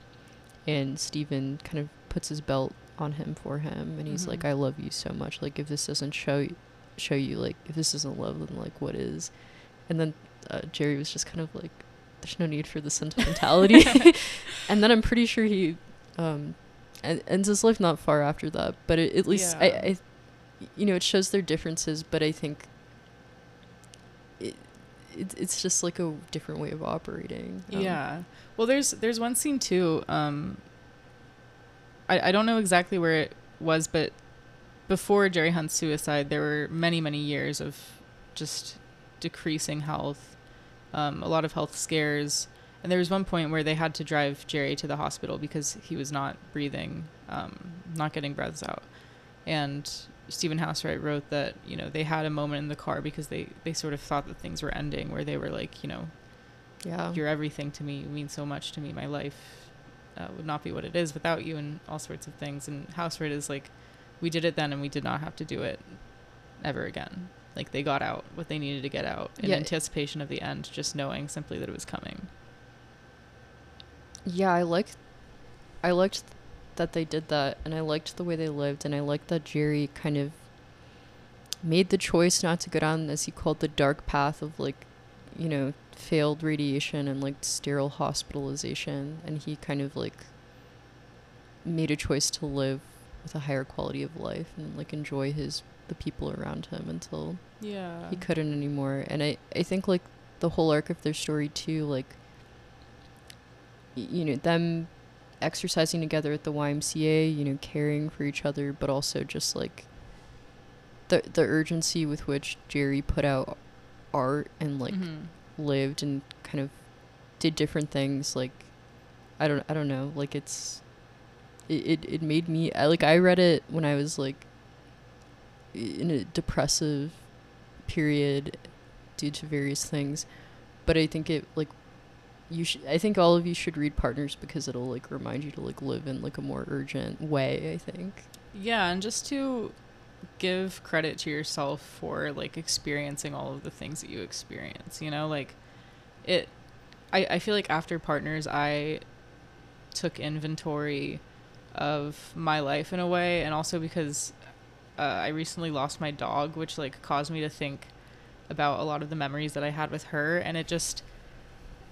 and Stephen kind of puts his belt on him for him, and he's Mhm. like, "I love you so much. Like, if this doesn't show y- show you, like, if this isn't love, then like, what is?" And then uh, Jerry was just kind of like, "There's no need for the sentimentality." and then I'm pretty sure he um, en- ends his life not far after that. But it, at least I, I, you know, it shows their differences. But I think it, it it's just like a different way of operating. Um, Yeah. Well, there's there's one scene too. Um, I I don't know exactly where it was, but before Jerry Hunt's suicide, there were many many years of just decreasing health, um, a lot of health scares, and there was one point where they had to drive Jerry to the hospital because he was not breathing, um, not getting breaths out, and. Stephen Housewright wrote that you know they had a moment in the car because they they sort of thought that things were ending where they were like you know yeah. you're everything to me. You mean so much to me. My life uh, would not be what it is without you, and all sorts of things. And Housewright is like, we did it then, and we did not have to do it ever again. Like they got out what they needed to get out in Yeah. anticipation of the end, just knowing simply that it was coming. Yeah, I liked, I liked that they did that, and I liked the way they lived, and I liked that Jerry kind of made the choice not to go down, as he called the dark path of like, you know, failed radiation and like sterile hospitalization, and he kind of like made a choice to live with a higher quality of life and like enjoy his the people around him until Yeah. he couldn't anymore and i i think like the whole arc of their story too like you know them exercising together at the ymca you know caring for each other but also just like the the urgency with which jerry put out art and like Mhm. lived and kind of did different things like i don't i don't know like it's it it, it made me I, like i read it when i was like in a depressive period due to various things but i think it like you should i think all of you should read partners because it'll like remind you to like live in like a more urgent way i think. Yeah, and just to give credit to yourself for like experiencing all of the things that you experience, you know, like it I, I feel like after partners I took inventory of my life in a way and also because uh, I recently lost my dog, which like caused me to think about a lot of the memories that I had with her and it just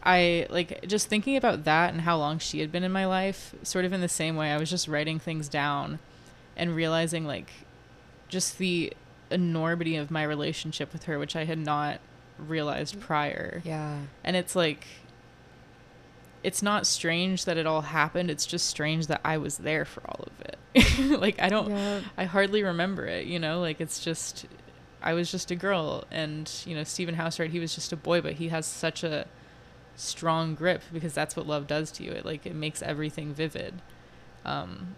I like just thinking about that and how long she had been in my life, sort of in the same way I was just writing things down and realizing like just the enormity of my relationship with her, which I had not realized prior. yeah And it's like, it's not strange that it all happened. It's just strange that I was there for all of it. like, I don't, yeah I hardly remember it, you know? Like, it's just, I was just a girl. And, you know, Stephen Housewright, he was just a boy, but he has such a strong grip because that's what love does to you. It, like, it makes everything vivid. Um,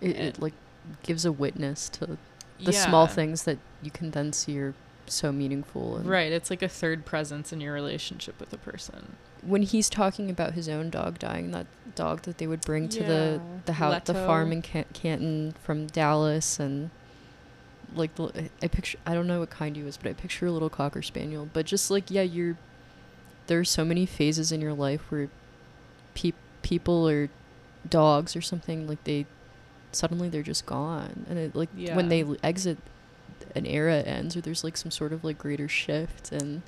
it, it like gives a witness to the small things that you can then see are so meaningful and Right. It's like a third presence in your relationship with a person. when he's talking about his own dog dying that dog that they would bring to the Yeah. the house the farm in Can- Canton from Dallas and like the I picture I don't know what kind he was but I picture a little cocker spaniel but just like yeah you're there are so many phases in your life where peop people or dogs or something like they suddenly they're just gone. And it like when they exit an era ends or there's like some sort of like greater shift and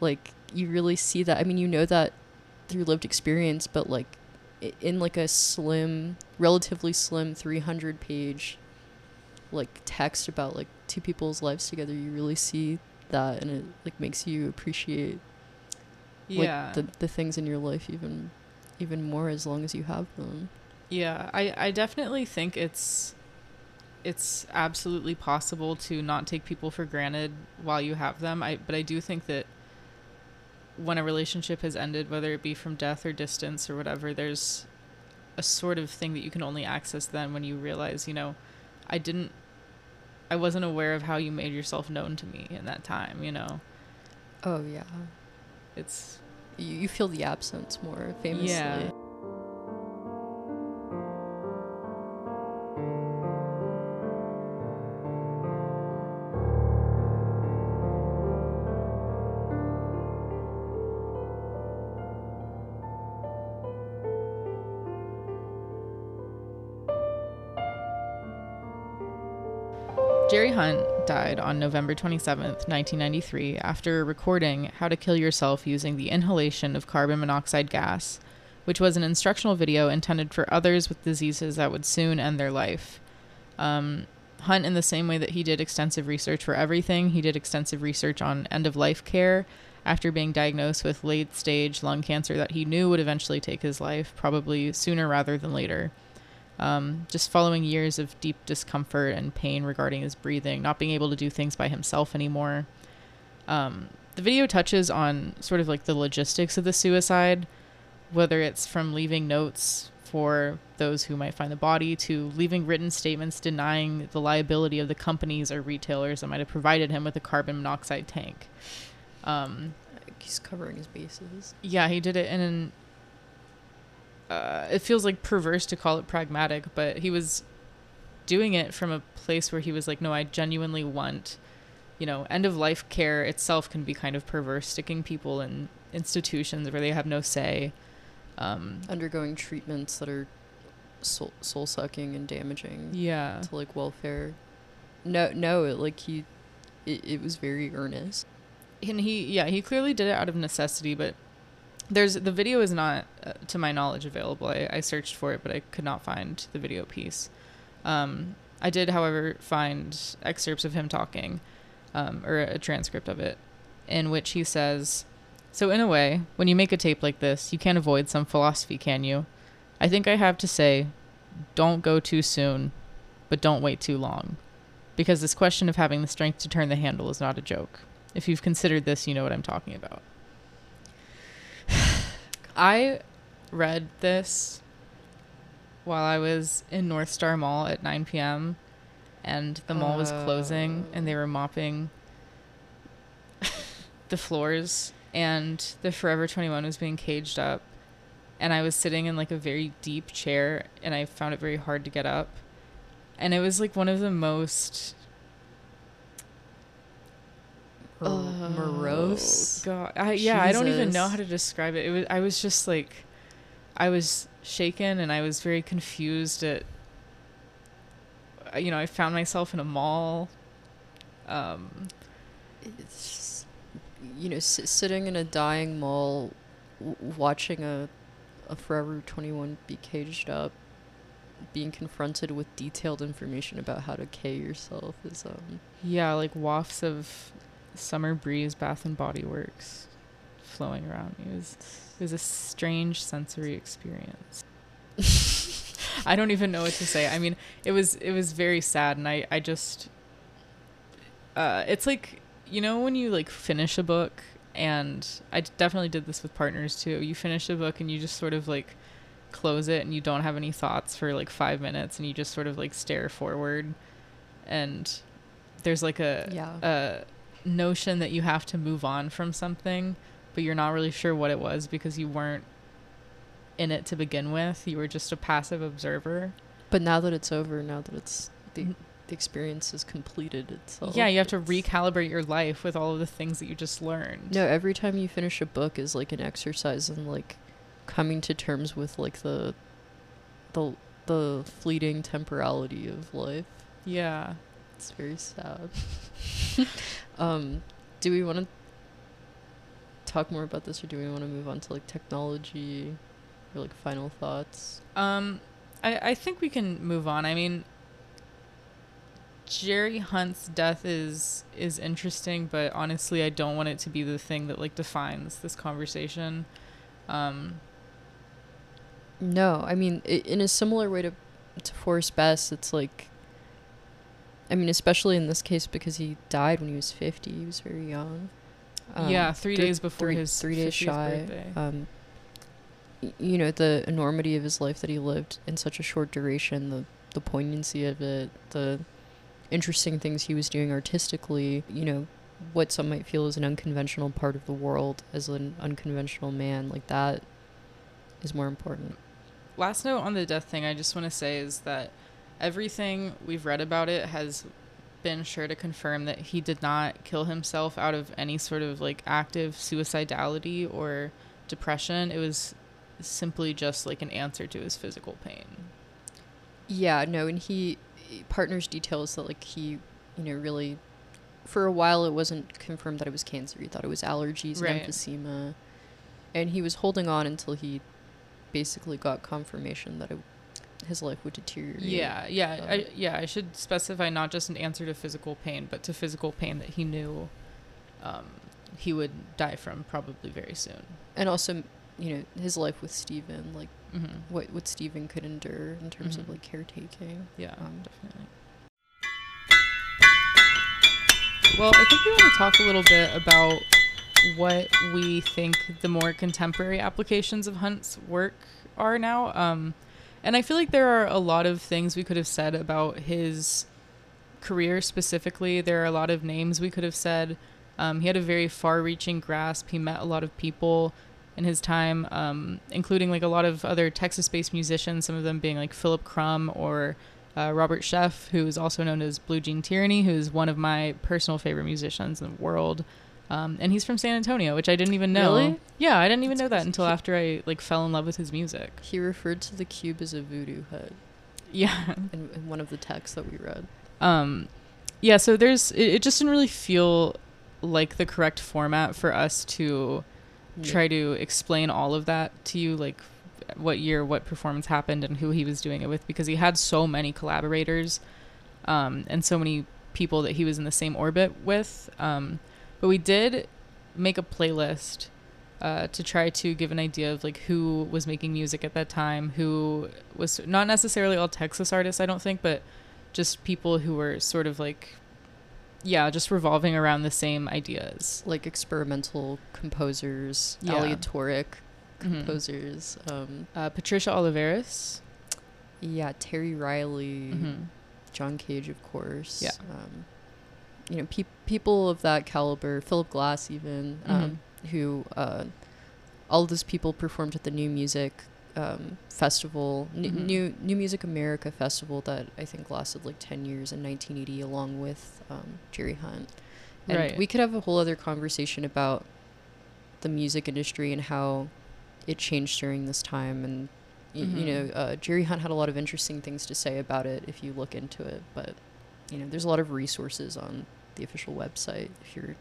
like you really see that i mean you know that through lived experience but like in like a slim relatively slim 300 page like text about like two people's lives together you really see that and it like makes you appreciate Yeah. like the, the things in your life even even more as long as you have them Yeah, I, I definitely think it's it's absolutely possible to not take people for granted while you have them. I but I do think that when a relationship has ended, whether it be from death or distance or whatever, there's a sort of thing that you can only access then when you realize, you know, I didn't I wasn't aware of how you made yourself known to me in that time, you know. oh yeah It's you, you feel the absence more famously Yeah. Died on November 27, 1993, after recording How to Kill Yourself Using the Inhalation of Carbon Monoxide Gas, which was an instructional video intended for others with diseases that would soon end their life. Um, Hunt, in the same way that he did extensive research for everything, he did extensive research on end of life care after being diagnosed with late stage lung cancer that he knew would eventually take his life, probably sooner rather than later um, just following years of deep discomfort and pain regarding his breathing, not being able to do things by himself anymore. Um, the video touches on sort of like the logistics of the suicide, whether it's from leaving notes for those who might find the body to leaving written statements denying the liability of the companies or retailers that might have provided him with a carbon monoxide tank. Um, he's covering his bases yeah, he did it in an. Uh, it feels like perverse to call it pragmatic, but he was doing it from a place where he was like, no, I genuinely want, you know, end of life care itself can be kind of perverse, sticking people in institutions where they have no say. Um, undergoing treatments that are soul, soul sucking and damaging yeah. to like welfare no no it, like he it, it was very earnest and he yeah he clearly did it out of necessity but there's the video is not uh, to my knowledge available. I, I searched for it but i could not find the video piece. Um, i did however find excerpts of him talking um, or a transcript of it in which he says so in a way when you make a tape like this you can't avoid some philosophy can you? I think i have to say don't go too soon but don't wait too long. Because this question of having the strength to turn the handle is not a joke. If you've considered this, you know what I'm talking about. I read this while I was in North Star Mall at 9 p.m. and the mall was closing and they were mopping the floors and the Forever 21 was being caged up and I was sitting in like a very deep chair and I found it very hard to get up. And it was like one of the most Mor- Oh, morose God, I, yeah, I don't even know how to describe it. It was I was just like, I was shaken and I was very confused at. You know, I found myself in a mall. Um, it's just, you know s- sitting in a dying mall w- watching a a forever 21 be caged up being confronted with detailed information about how to K yourself is um yeah, like wafts of summer breeze, Bath and Body Works, flowing around me. It was it was a strange sensory experience. I don't even know what to say. I mean, it was it was very sad, and I I just uh, it's like you know when you like finish a book, and I definitely did this with partners too. You finish a book and you just sort of like close it, and you don't have any thoughts for like five minutes, and you just sort of like stare forward, and there's like a yeah a notion that you have to move on from something, but you're not really sure what it was because you weren't in it to begin with. You were just a passive observer. but now that it's over now that it's the, the experience is completed itself yeah, you have to recalibrate your life with all of the things that you just learned. No, every time you finish a book is like an exercise in like coming to terms with like the the the fleeting temporality of life. Yeah. It's very sad. um, do we want to talk more about this, or do we want to move on to like technology, or like final thoughts? Um, I I think we can move on. I mean, Jerry Hunt's death is is interesting, but honestly, I don't want it to be the thing that like defines this conversation. Um, No, I mean, i- in a similar way to to Forrest Bess, it's like. I mean, especially in this case because he died when he was fifty. He was very young. Um, yeah, three th- days before three, his three days 50th shy. Um, y- you know the enormity of his life that he lived in such a short duration, the the poignancy of it, the interesting things he was doing artistically. You know what some might feel is an unconventional part of the world as an unconventional man like that is more important. last note on the death thing I just want to say is that everything we've read about it has been sure to confirm that he did not kill himself out of any sort of like active suicidality or depression. It was simply just like an answer to his physical pain. Yeah, no, and he partners details that like he, you know, really for a while it wasn't confirmed that it was cancer. He thought it was allergies Right. and emphysema. And he was holding on until he basically got confirmation that it, his life would deteriorate. Yeah, yeah, I, Um, yeah. I should specify not just an answer to physical pain, but to physical pain that he knew um, he would die from probably very soon. And also, you know, his life with Stephen, like hmm what what Stephen could endure in terms of Mhm. like caretaking. Yeah, Um, definitely. Well, I think we want to talk a little bit about what we think the more contemporary applications of Hunt's work are now. Um, and I feel like there are a lot of things we could have said about his career specifically. There are a lot of names we could have said. Um, he had a very far reaching grasp. He met a lot of people in his time, um, including like a lot of other Texas based musicians, some of them being like Philip Krumm or uh, Robert Sheff, who is also known as Blue Gene Tyranny, who is one of my personal favorite musicians in the world. Um, and he's from San Antonio, which I didn't even know. Really? Yeah, I didn't even That's know that until He- after I like fell in love with his music. He referred to the cube as a voodoo hut Yeah. in, in one of the texts that we read. Um, yeah, so there's it, it just didn't really feel like the correct format for us to try to explain all of that to you, like what year, what performance happened, and who he was doing it with, because he had so many collaborators, um, and so many people that he was in the same orbit with. Um, but we did make a playlist uh, to try to give an idea of like who was making music at that time, who was not necessarily all Texas artists, I don't think, but just people who were sort of like, yeah, just revolving around the same ideas. like experimental composers, Yeah. aleatoric Mhm. composers. Um, Uh, Patricia Oliveros. yeah, Terry Riley, Mhm. John Cage, of course. Yeah. Um, you know, peop people of that caliber, Philip Glass, even, um, who uh, all of those people performed at the New Music um, Festival, N- Mhm. New New Music America Festival that I think lasted like ten years in 1980, along with um, Jerry Hunt. And Right. we could have a whole other conversation about the music industry and how it changed during this time and y- you know uh, jerry hunt had a lot of interesting things to say about it if you look into it but you know there's a lot of resources on the official website if you're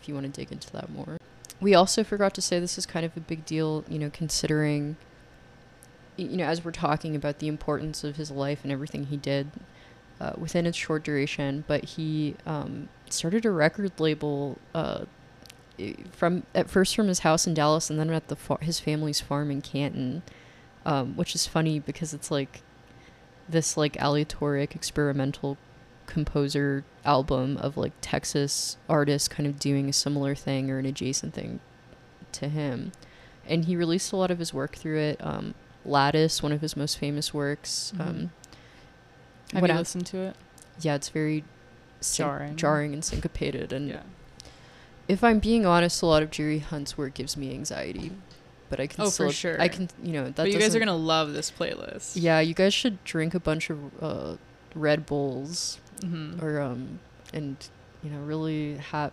if you want to dig into that more. We also forgot to say this is kind of a big deal you know considering you know as we're talking about the importance of his life and everything he did uh, within its short duration but he um, started a record label uh, from at first from his house in Dallas and then at the fa- his family's farm in Canton, um, which is funny because it's like this like aleatoric experimental composer album of like Texas artists kind of doing a similar thing or an adjacent thing to him, and he released a lot of his work through it. Um, Lattice, one of his most famous works. Mhm. Um, Have you I- listened to it? yeah, it's very syn- Jarring. jarring and syncopated, and Yeah. if I'm being honest, a lot of Jerry Hunt's work gives me anxiety. But I can Oh, for still, sure. I can, you know, that But you guys are gonna love this playlist. Yeah, you guys should drink a bunch of uh, Red Bulls hmm or um, and you know, really have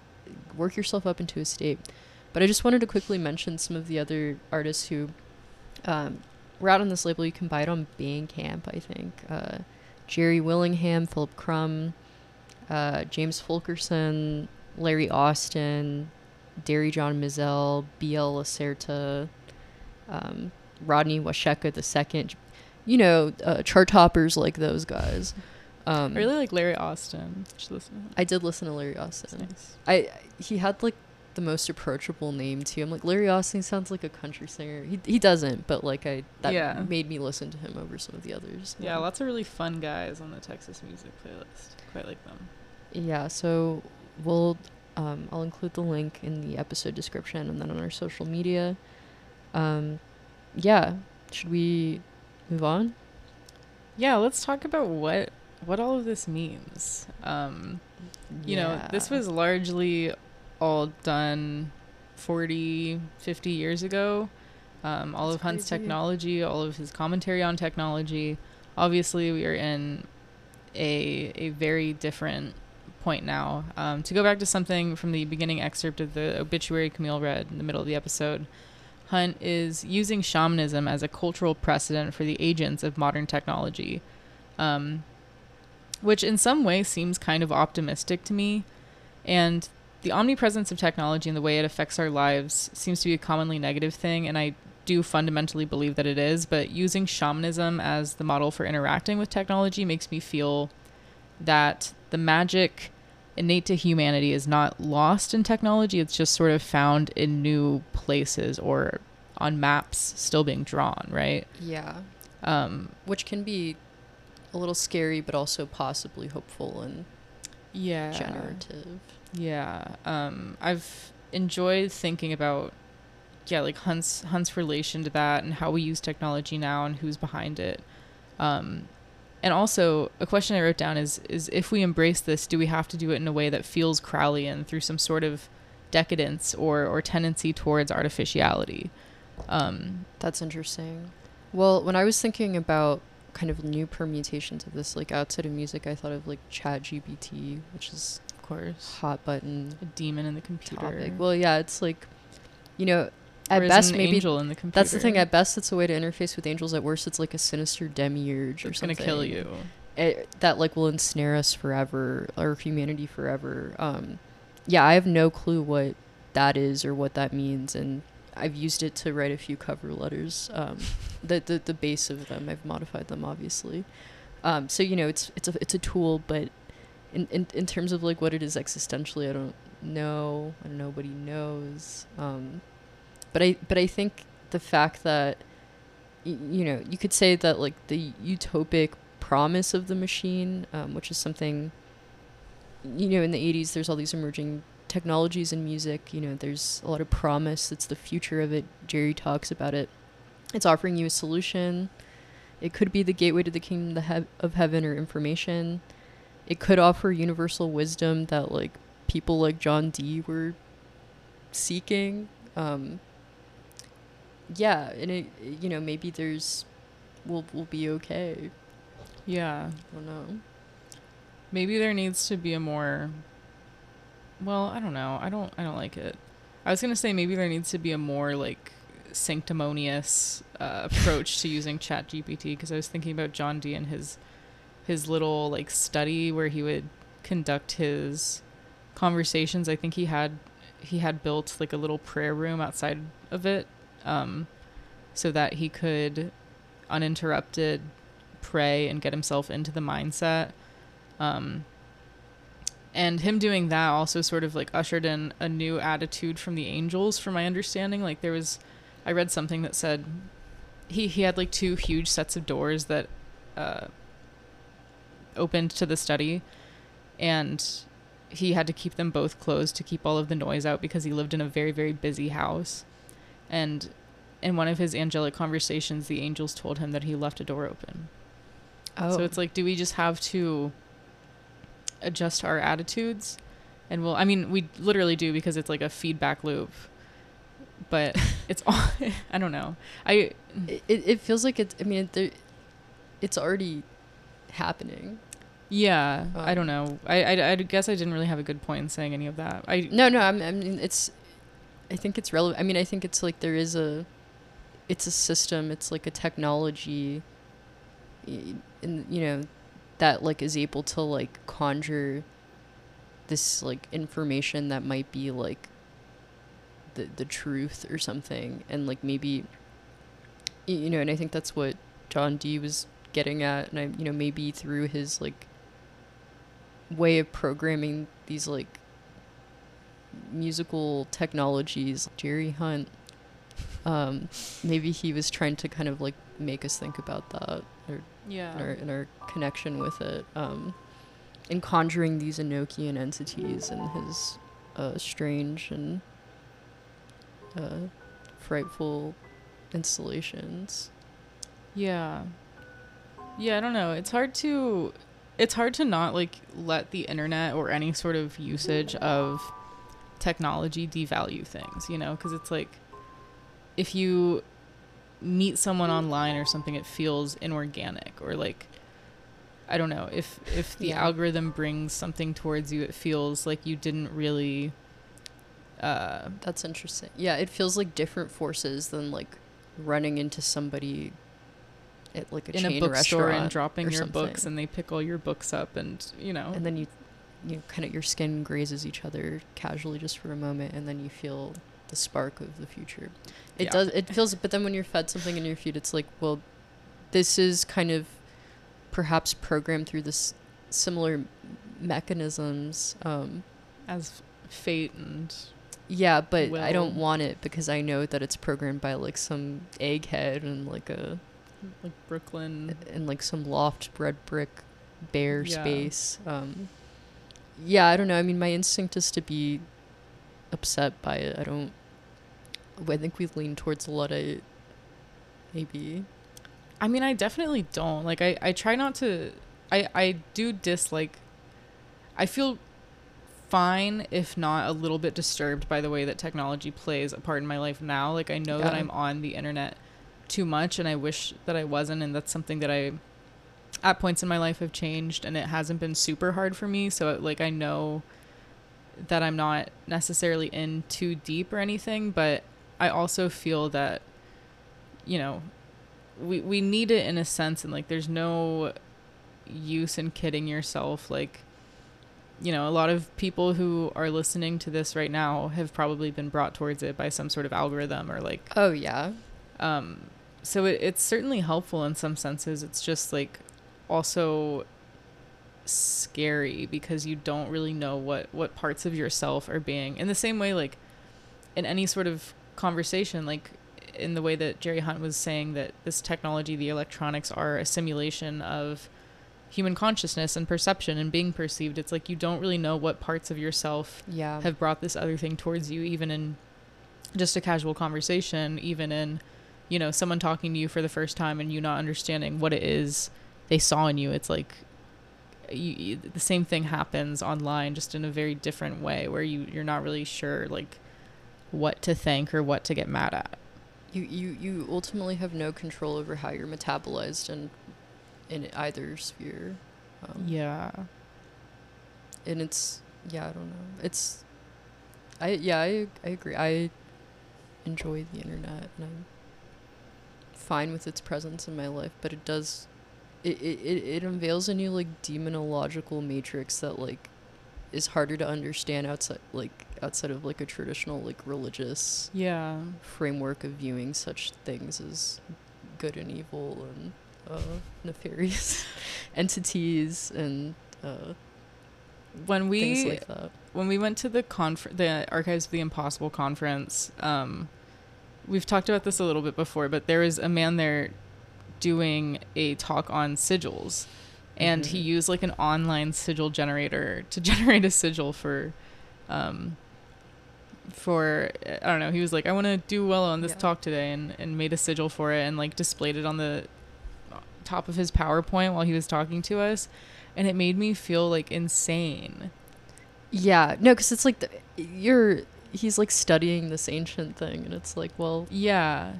work yourself up into a state. But I just wanted to quickly mention some of the other artists who um, were out on this label. You can buy it on Bandcamp, I think. Uh, Jerry Willingham, Philip Krumm, uh, James Fulkerson, Larry Austin, Derry John Mizell, B.L. Lacerta, um, Rodney Waschka II. You know, uh, chart toppers like those guys. Um, I really like Larry Austin. Should listen to him. I did listen to Larry Austin. nice. I he had like the most approachable name too. I'm like Larry Austin sounds like a country singer. He he doesn't, but like I that Yeah. made me listen to him over some of the others. Yeah, Um, lots of really fun guys on the Texas music playlist. Quite like them. Yeah, so we'll um, I'll include the link in the episode description and then on our social media. Um, yeah, should we move on? Yeah, let's talk about what what all of this means. Um, you know, this was largely all done 40, 50 years ago. Um, all That's of Hunt's crazy. technology, all of his commentary on technology. Obviously, we are in a a very different point now. Um, to go back to something from the beginning excerpt of the obituary Camille read in the middle of the episode, Hunt is using shamanism as a cultural precedent for the agents of modern technology, um, which in some way seems kind of optimistic to me. And the omnipresence of technology and the way it affects our lives seems to be a commonly negative thing, and I do fundamentally believe that it is. But using shamanism as the model for interacting with technology makes me feel that the magic innate to humanity is not lost in technology, it's just sort of found in new places or on maps still being drawn, right? Yeah, Um, which can be a little scary, but also possibly hopeful and yeah. generative. Yeah. Um, I've enjoyed thinking about yeah, like Hunt's Hunt's relation to that and how we use technology now and who's behind it. Um, and also a question I wrote down is is if we embrace this, do we have to do it in a way that feels Crowleyan through some sort of decadence or or tendency towards artificiality? Um, That's interesting. Well, when I was thinking about kind of new permutations of this, like outside of music, I thought of like Chat GPT, which is of course, hot button a demon in the computer. topic. Well, yeah, it's like, you know, at Or best an maybe angel in the computer. that's the thing. At best, it's a way to interface with angels. At worst, it's like a sinister demiurge or it's something. gonna kill you. it, that like will ensnare us forever or humanity forever. Um, yeah, I have no clue what that is or what that means, and I've used it to write a few cover letters. Um, the, the the base of them, I've modified them obviously. Um, so you know, it's it's a it's a tool, but in, in in terms of like what it is existentially, I don't know, I don't nobody knows. Um, but I but I think the fact that y- you know you could say that like the utopic promise of the machine, um, which is something you know in the 80s there's all these emerging technologies in music you know there's a lot of promise. It's the future of it. Jerry talks about it. It's offering you a solution. It could be the gateway to the kingdom of of heaven or information. It could offer universal wisdom that like people like john dee were seeking. Um yeah and it you know maybe there's we'll we'll be okay. Yeah. i don't know. Maybe there needs to be a more Well, I don't know. I don't I don't like it. I was to say maybe there needs to be a more like sanctimonious uh, approach to using ChatGPT because I was thinking about John Dee and his his little like study where he would conduct his conversations. I think he had he had built like a little prayer room outside of it um, so that he could uninterrupted pray and get himself into the mindset um, and him doing that also sort of like ushered in a new attitude from the angels from my understanding. Like there was i read something that said he he had like two huge sets of doors that uh, opened to the study. And he had to keep them both closed to keep all of the noise out because he lived in a very very busy house. And in one of his angelic conversations the angels told him that he left a door open. Oh. so it's like, do we just have to adjust our attitudes? And we'll, I mean, we literally do because it's like a feedback loop. But it's all, I don't know. I, it, it feels like it's i mean it, it's already happening yeah, I don't Um, know. I, I, I guess I didn't really have a good point in saying any of that. I, no no I'm, i mean it's i think it's relevant i mean i think it's like there is a it's a system it's like a technology in you know that like is able to like conjure this like information that might be like the the truth or something. And like maybe you know and i think that's what john dee was getting at. And i you know maybe through his like way of programming these like musical technologies jerry hunt um maybe he was trying to kind of like make us think about that Yeah. in our, in our connection with it um in conjuring these enochian entities and his uh strange and uh frightful installations Yeah. Yeah, I don't know. It's hard to it's hard to not like let the internet or any sort of usage of technology devalue things, you know, because it's like if you meet someone online or something it feels inorganic or like I don't know, if if the Yeah. algorithm brings something towards you it feels like you didn't really uh That's interesting. Yeah, it feels like different forces than like running into somebody at like a in a bookstore restaurant and dropping your books and they pick all your books up and you know and then you you kind of your skin grazes each other casually just for a moment and then you feel the spark of the future. It Yeah. does it feels but then when you're fed something in your feed it's like, well this is kind of perhaps programmed through this similar mechanisms um as fate and Yeah, but I don't want it because I know that it's programmed by like some egghead and like a like Brooklyn. and like some loft red brick bare Yeah. space. Um Yeah, I don't know. I mean my instinct is to be upset by it. I don't I think we lean towards Luddite maybe. I mean, I definitely don't. Like, I, I try not to. I, I do dislike. I feel fine, if not a little bit disturbed by the way that technology plays a part in my life now. Like, I know that I'm on the internet too much, and I wish that I wasn't. And that's something that I, at points in my life, have changed, and it hasn't been super hard for me. So, like, I know that I'm not necessarily in too deep or anything, but I also feel that, you know, we we need it in a sense and like there's no use in kidding yourself like you know a lot of people who are listening to this right now have probably been brought towards it by some sort of algorithm or like Oh yeah. um so it, it's certainly helpful in some senses it's just like also scary because you don't really know what what parts of yourself are being in the same way like in any sort of conversation like in the way that Jerry Hunt was saying that this technology the electronics are a simulation of human consciousness and perception and being perceived it's like you don't really know what parts of yourself Yeah. have brought this other thing towards you even in just a casual conversation even in you know someone talking to you for the first time and you not understanding what it is they saw in you it's like you, the same thing happens online just in a very different way where you you're not really sure like what to think or what to get mad at. You, you you ultimately have no control over how you're metabolized in in either sphere. Um, yeah. and it's yeah i don't know. It's i yeah i, I agree. I enjoy the internet and i'm fine with its presence in my life but it does it it, it, it unveils a new like demonological matrix that like is harder to understand outside like outside of like a traditional like religious yeah framework of viewing such things as good and evil and uh, nefarious entities and uh, when we things like that. when we went to the conf- the Archives of the Impossible conference, um, we've talked about this a little bit before, but there was a man there doing a talk on sigils, and he Mhm. used like an online sigil generator to generate a sigil for, um, for I don't know. He was like, I want to do well on this Yeah. talk today, and and made a sigil for it, and like displayed it on the top of his PowerPoint while he was talking to us, and it made me feel like insane. Yeah, no, because it's like the, you're he's like studying this ancient thing, and it's like, well, Yeah,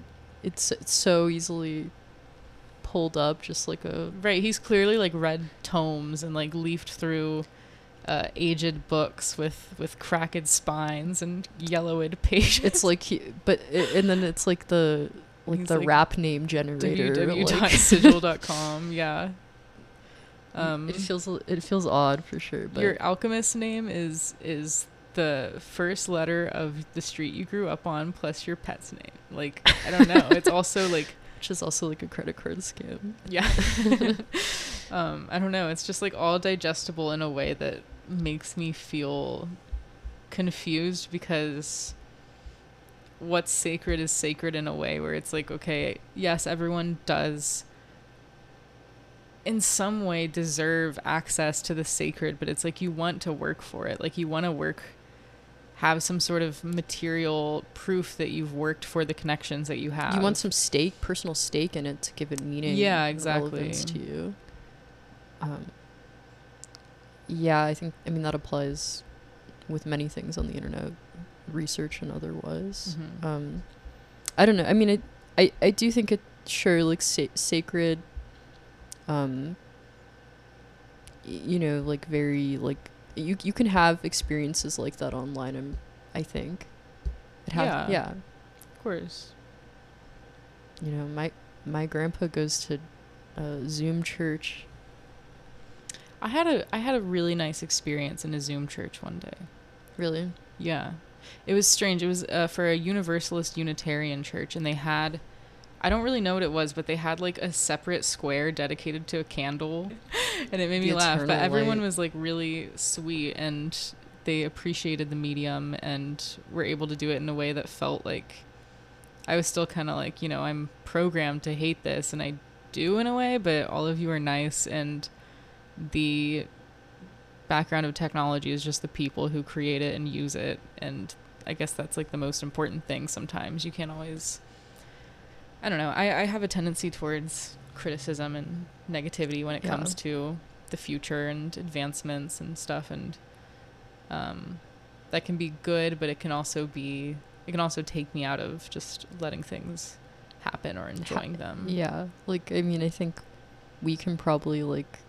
it's, it's so easily pulled up, just like a right. He's clearly like read tomes and like leafed through uh, aged books with with cracked spines and yellowed pages. it's like he, but i and then it's like the like the like, rap name generator, like- www.sigil.com. yeah. Um, it feels it feels odd for sure. But your alchemist name is is the first letter of the street you grew up on plus your pet's name. Like I don't know. it's also like which is also like a credit card scam. Yeah. um, I don't know. It's just like all digestible in a way that makes me feel confused because what's sacred is sacred in a way where it's like, okay, yes, everyone does in some way deserve access to the sacred, but it's like you want to work for it. Like you want to work have some sort of material proof that you've worked for the connections that you have. You want some stake, personal stake in it to give it meaning. Yeah, exactly. to you. Um, yeah, I think. I mean that applies with many things on the internet, research and otherwise. Mhm. Um, I don't know. I mean, it. I I do think it sure like sa- sacred. Um. You know, like very like you you can have experiences like that online. I'm, I think. It Yeah. yeah. Of course. You know, my my grandpa goes to uh, Zoom church. I had a I had a really nice experience in a Zoom church one day. Really? Yeah. It was strange. It was uh, for a Universalist Unitarian church, and they had, I don't really know what it was, but they had like a separate square dedicated to a candle, and it made me laugh. But everyone light. was like really sweet, and they appreciated the medium and were able to do it in a way that felt like I was still kind of like, you know, I'm programmed to hate this, and I do in a way, but all of you are nice, and the background of technology is just the people who create it and use it and i guess that's like the most important thing sometimes you can't always i don't know i, I have a tendency towards criticism and negativity when it Yeah. comes to the future and advancements and stuff and um, that can be good but it can also be it can also take me out of just letting things happen or enjoying them Yeah. Like I mean, I think we can probably like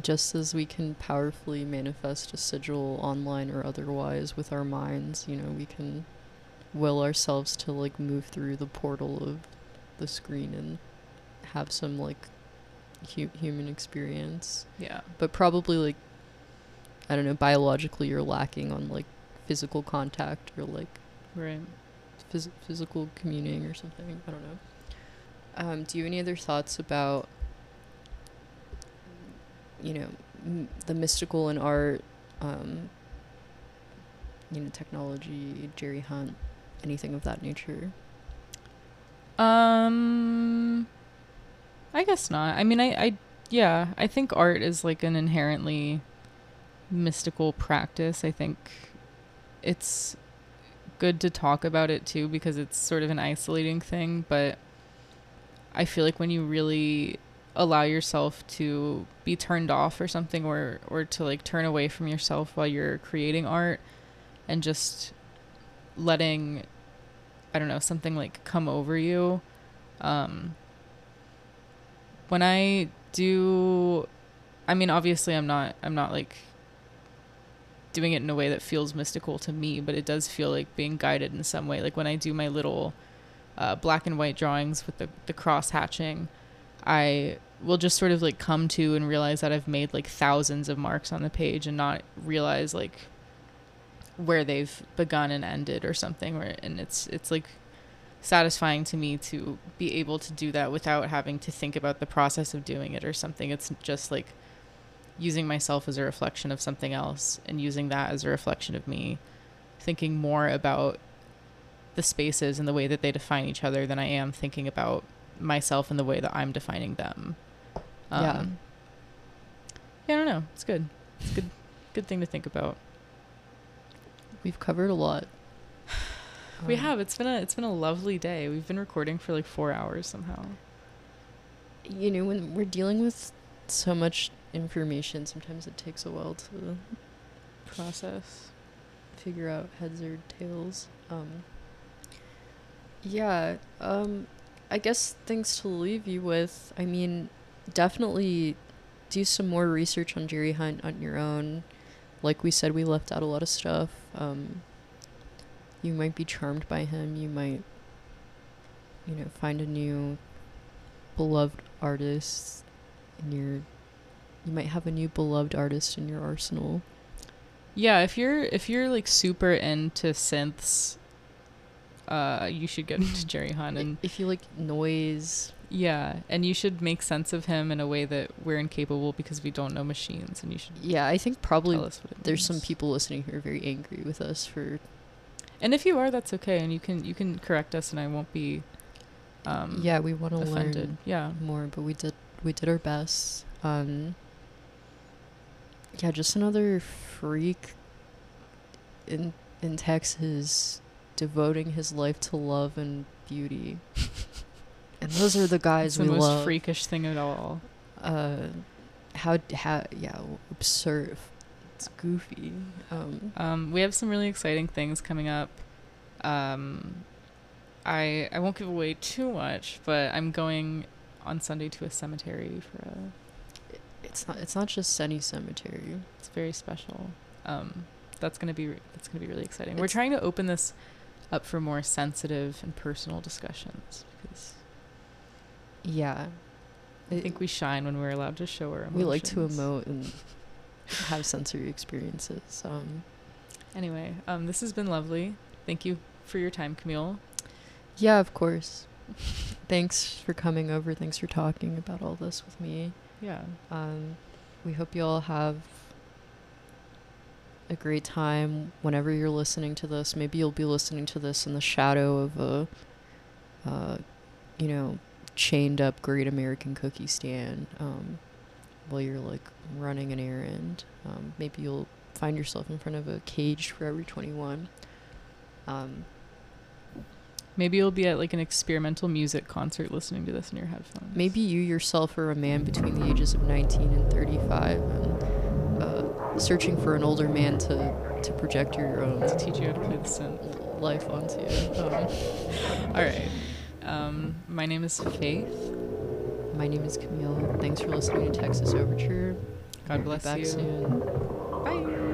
just as we can powerfully manifest a sigil online or otherwise with our minds, you know, we can will ourselves to like move through the portal of the screen and have some like hu- human experience. yeah But probably like I don't know, biologically you're lacking on like physical contact or like right phys- physical communing or something. I don't know. Um, do you have any other thoughts about, you know, m- the mystical in art, um, you know, technology, Jerry Hunt, anything of that nature? Um, I guess not. I mean, I, I, yeah, I think art is like an inherently mystical practice. I think it's good to talk about it too because it's sort of an isolating thing, but I feel like when you really allow yourself to be turned off or something or or to like turn away from yourself while you're creating art and just letting I don't know, something like come over you. Um, when I do, I mean, obviously, I'm not, I'm not like doing it in a way that feels mystical to me, but it does feel like being guided in some way. Like when I do my little uh, black and white drawings with the, the cross hatching, I will just sort of like come to and realize that I've made like thousands of marks on the page and not realize like where they've begun and ended or something where and it's it's like satisfying to me to be able to do that without having to think about the process of doing it or something it's just like using myself as a reflection of something else and using that as a reflection of me thinking more about the spaces and the way that they define each other than I am thinking about myself and the way that I'm defining them. Yeah. Um, yeah, I don't know. It's good. It's good. Good thing to think about. We've covered a lot. we Um, have. It's been a. It's been a lovely day. We've been recording for like four hours somehow. You know, when we're dealing with so much information, sometimes it takes a while to Process. figure out heads or tails. Um, yeah, um, I guess things to leave you with. I mean, definitely do some more research on Jerry Hunt on your own. Like we said, we left out a lot of stuff. Um, you might be charmed by him. You might, you know, find a new beloved artist in your you might have a new beloved artist in your arsenal. Yeah, if you're if you're like super into synths, uh, you should get into Jerry Hunt and if you like noise, yeah, and you should make sense of him in a way that we're incapable because we don't know machines, and you should yeah, I think probably tell us what it there's some people listening who are very angry with us for And if you are, that's okay, and you can you can correct us, and I won't be. Um, yeah, we want to offended. learn Yeah. more, but we did we did our best. Um yeah, just another freak in in Texas devoting his life to love and beauty. and those are the guys It's the we most love. freakish thing at all. Uh how how yeah, absurd. It's goofy. Um Um, we have some really exciting things coming up. Um, I I won't give away too much, but I'm going on Sunday to a cemetery for a. it's not it's not just any cemetery. It's very special. Um, that's gonna be that's gonna be really exciting. We're trying to open this up for more sensitive and personal discussions Yeah. I think we shine when we're allowed to show our emotions. we like to emote and have sensory experiences. Um, Anyway, um, this has been lovely. Thank you for your time, Camille. yeah, of course. Thanks for coming over. Thanks for talking about all this with me. Yeah. Um, we hope you all have a great time whenever you're listening to this. Maybe you'll be listening to this in the shadow of a, uh, you know, chained up Great American Cookie stand um, while you're like running an errand. Um, maybe you'll find yourself in front of a caged Forever 21. Um, Maybe you'll be at like an experimental music concert listening to this in your headphones. Maybe you yourself are a man between the ages of 19 and 35 and uh, searching for an older man to, to project your own to teach you how to play the synth. life onto. Um, All right. Um, my name is Faith. my name is Camille. Thanks for listening to Texas Overture. God bless back you. soon. Bye.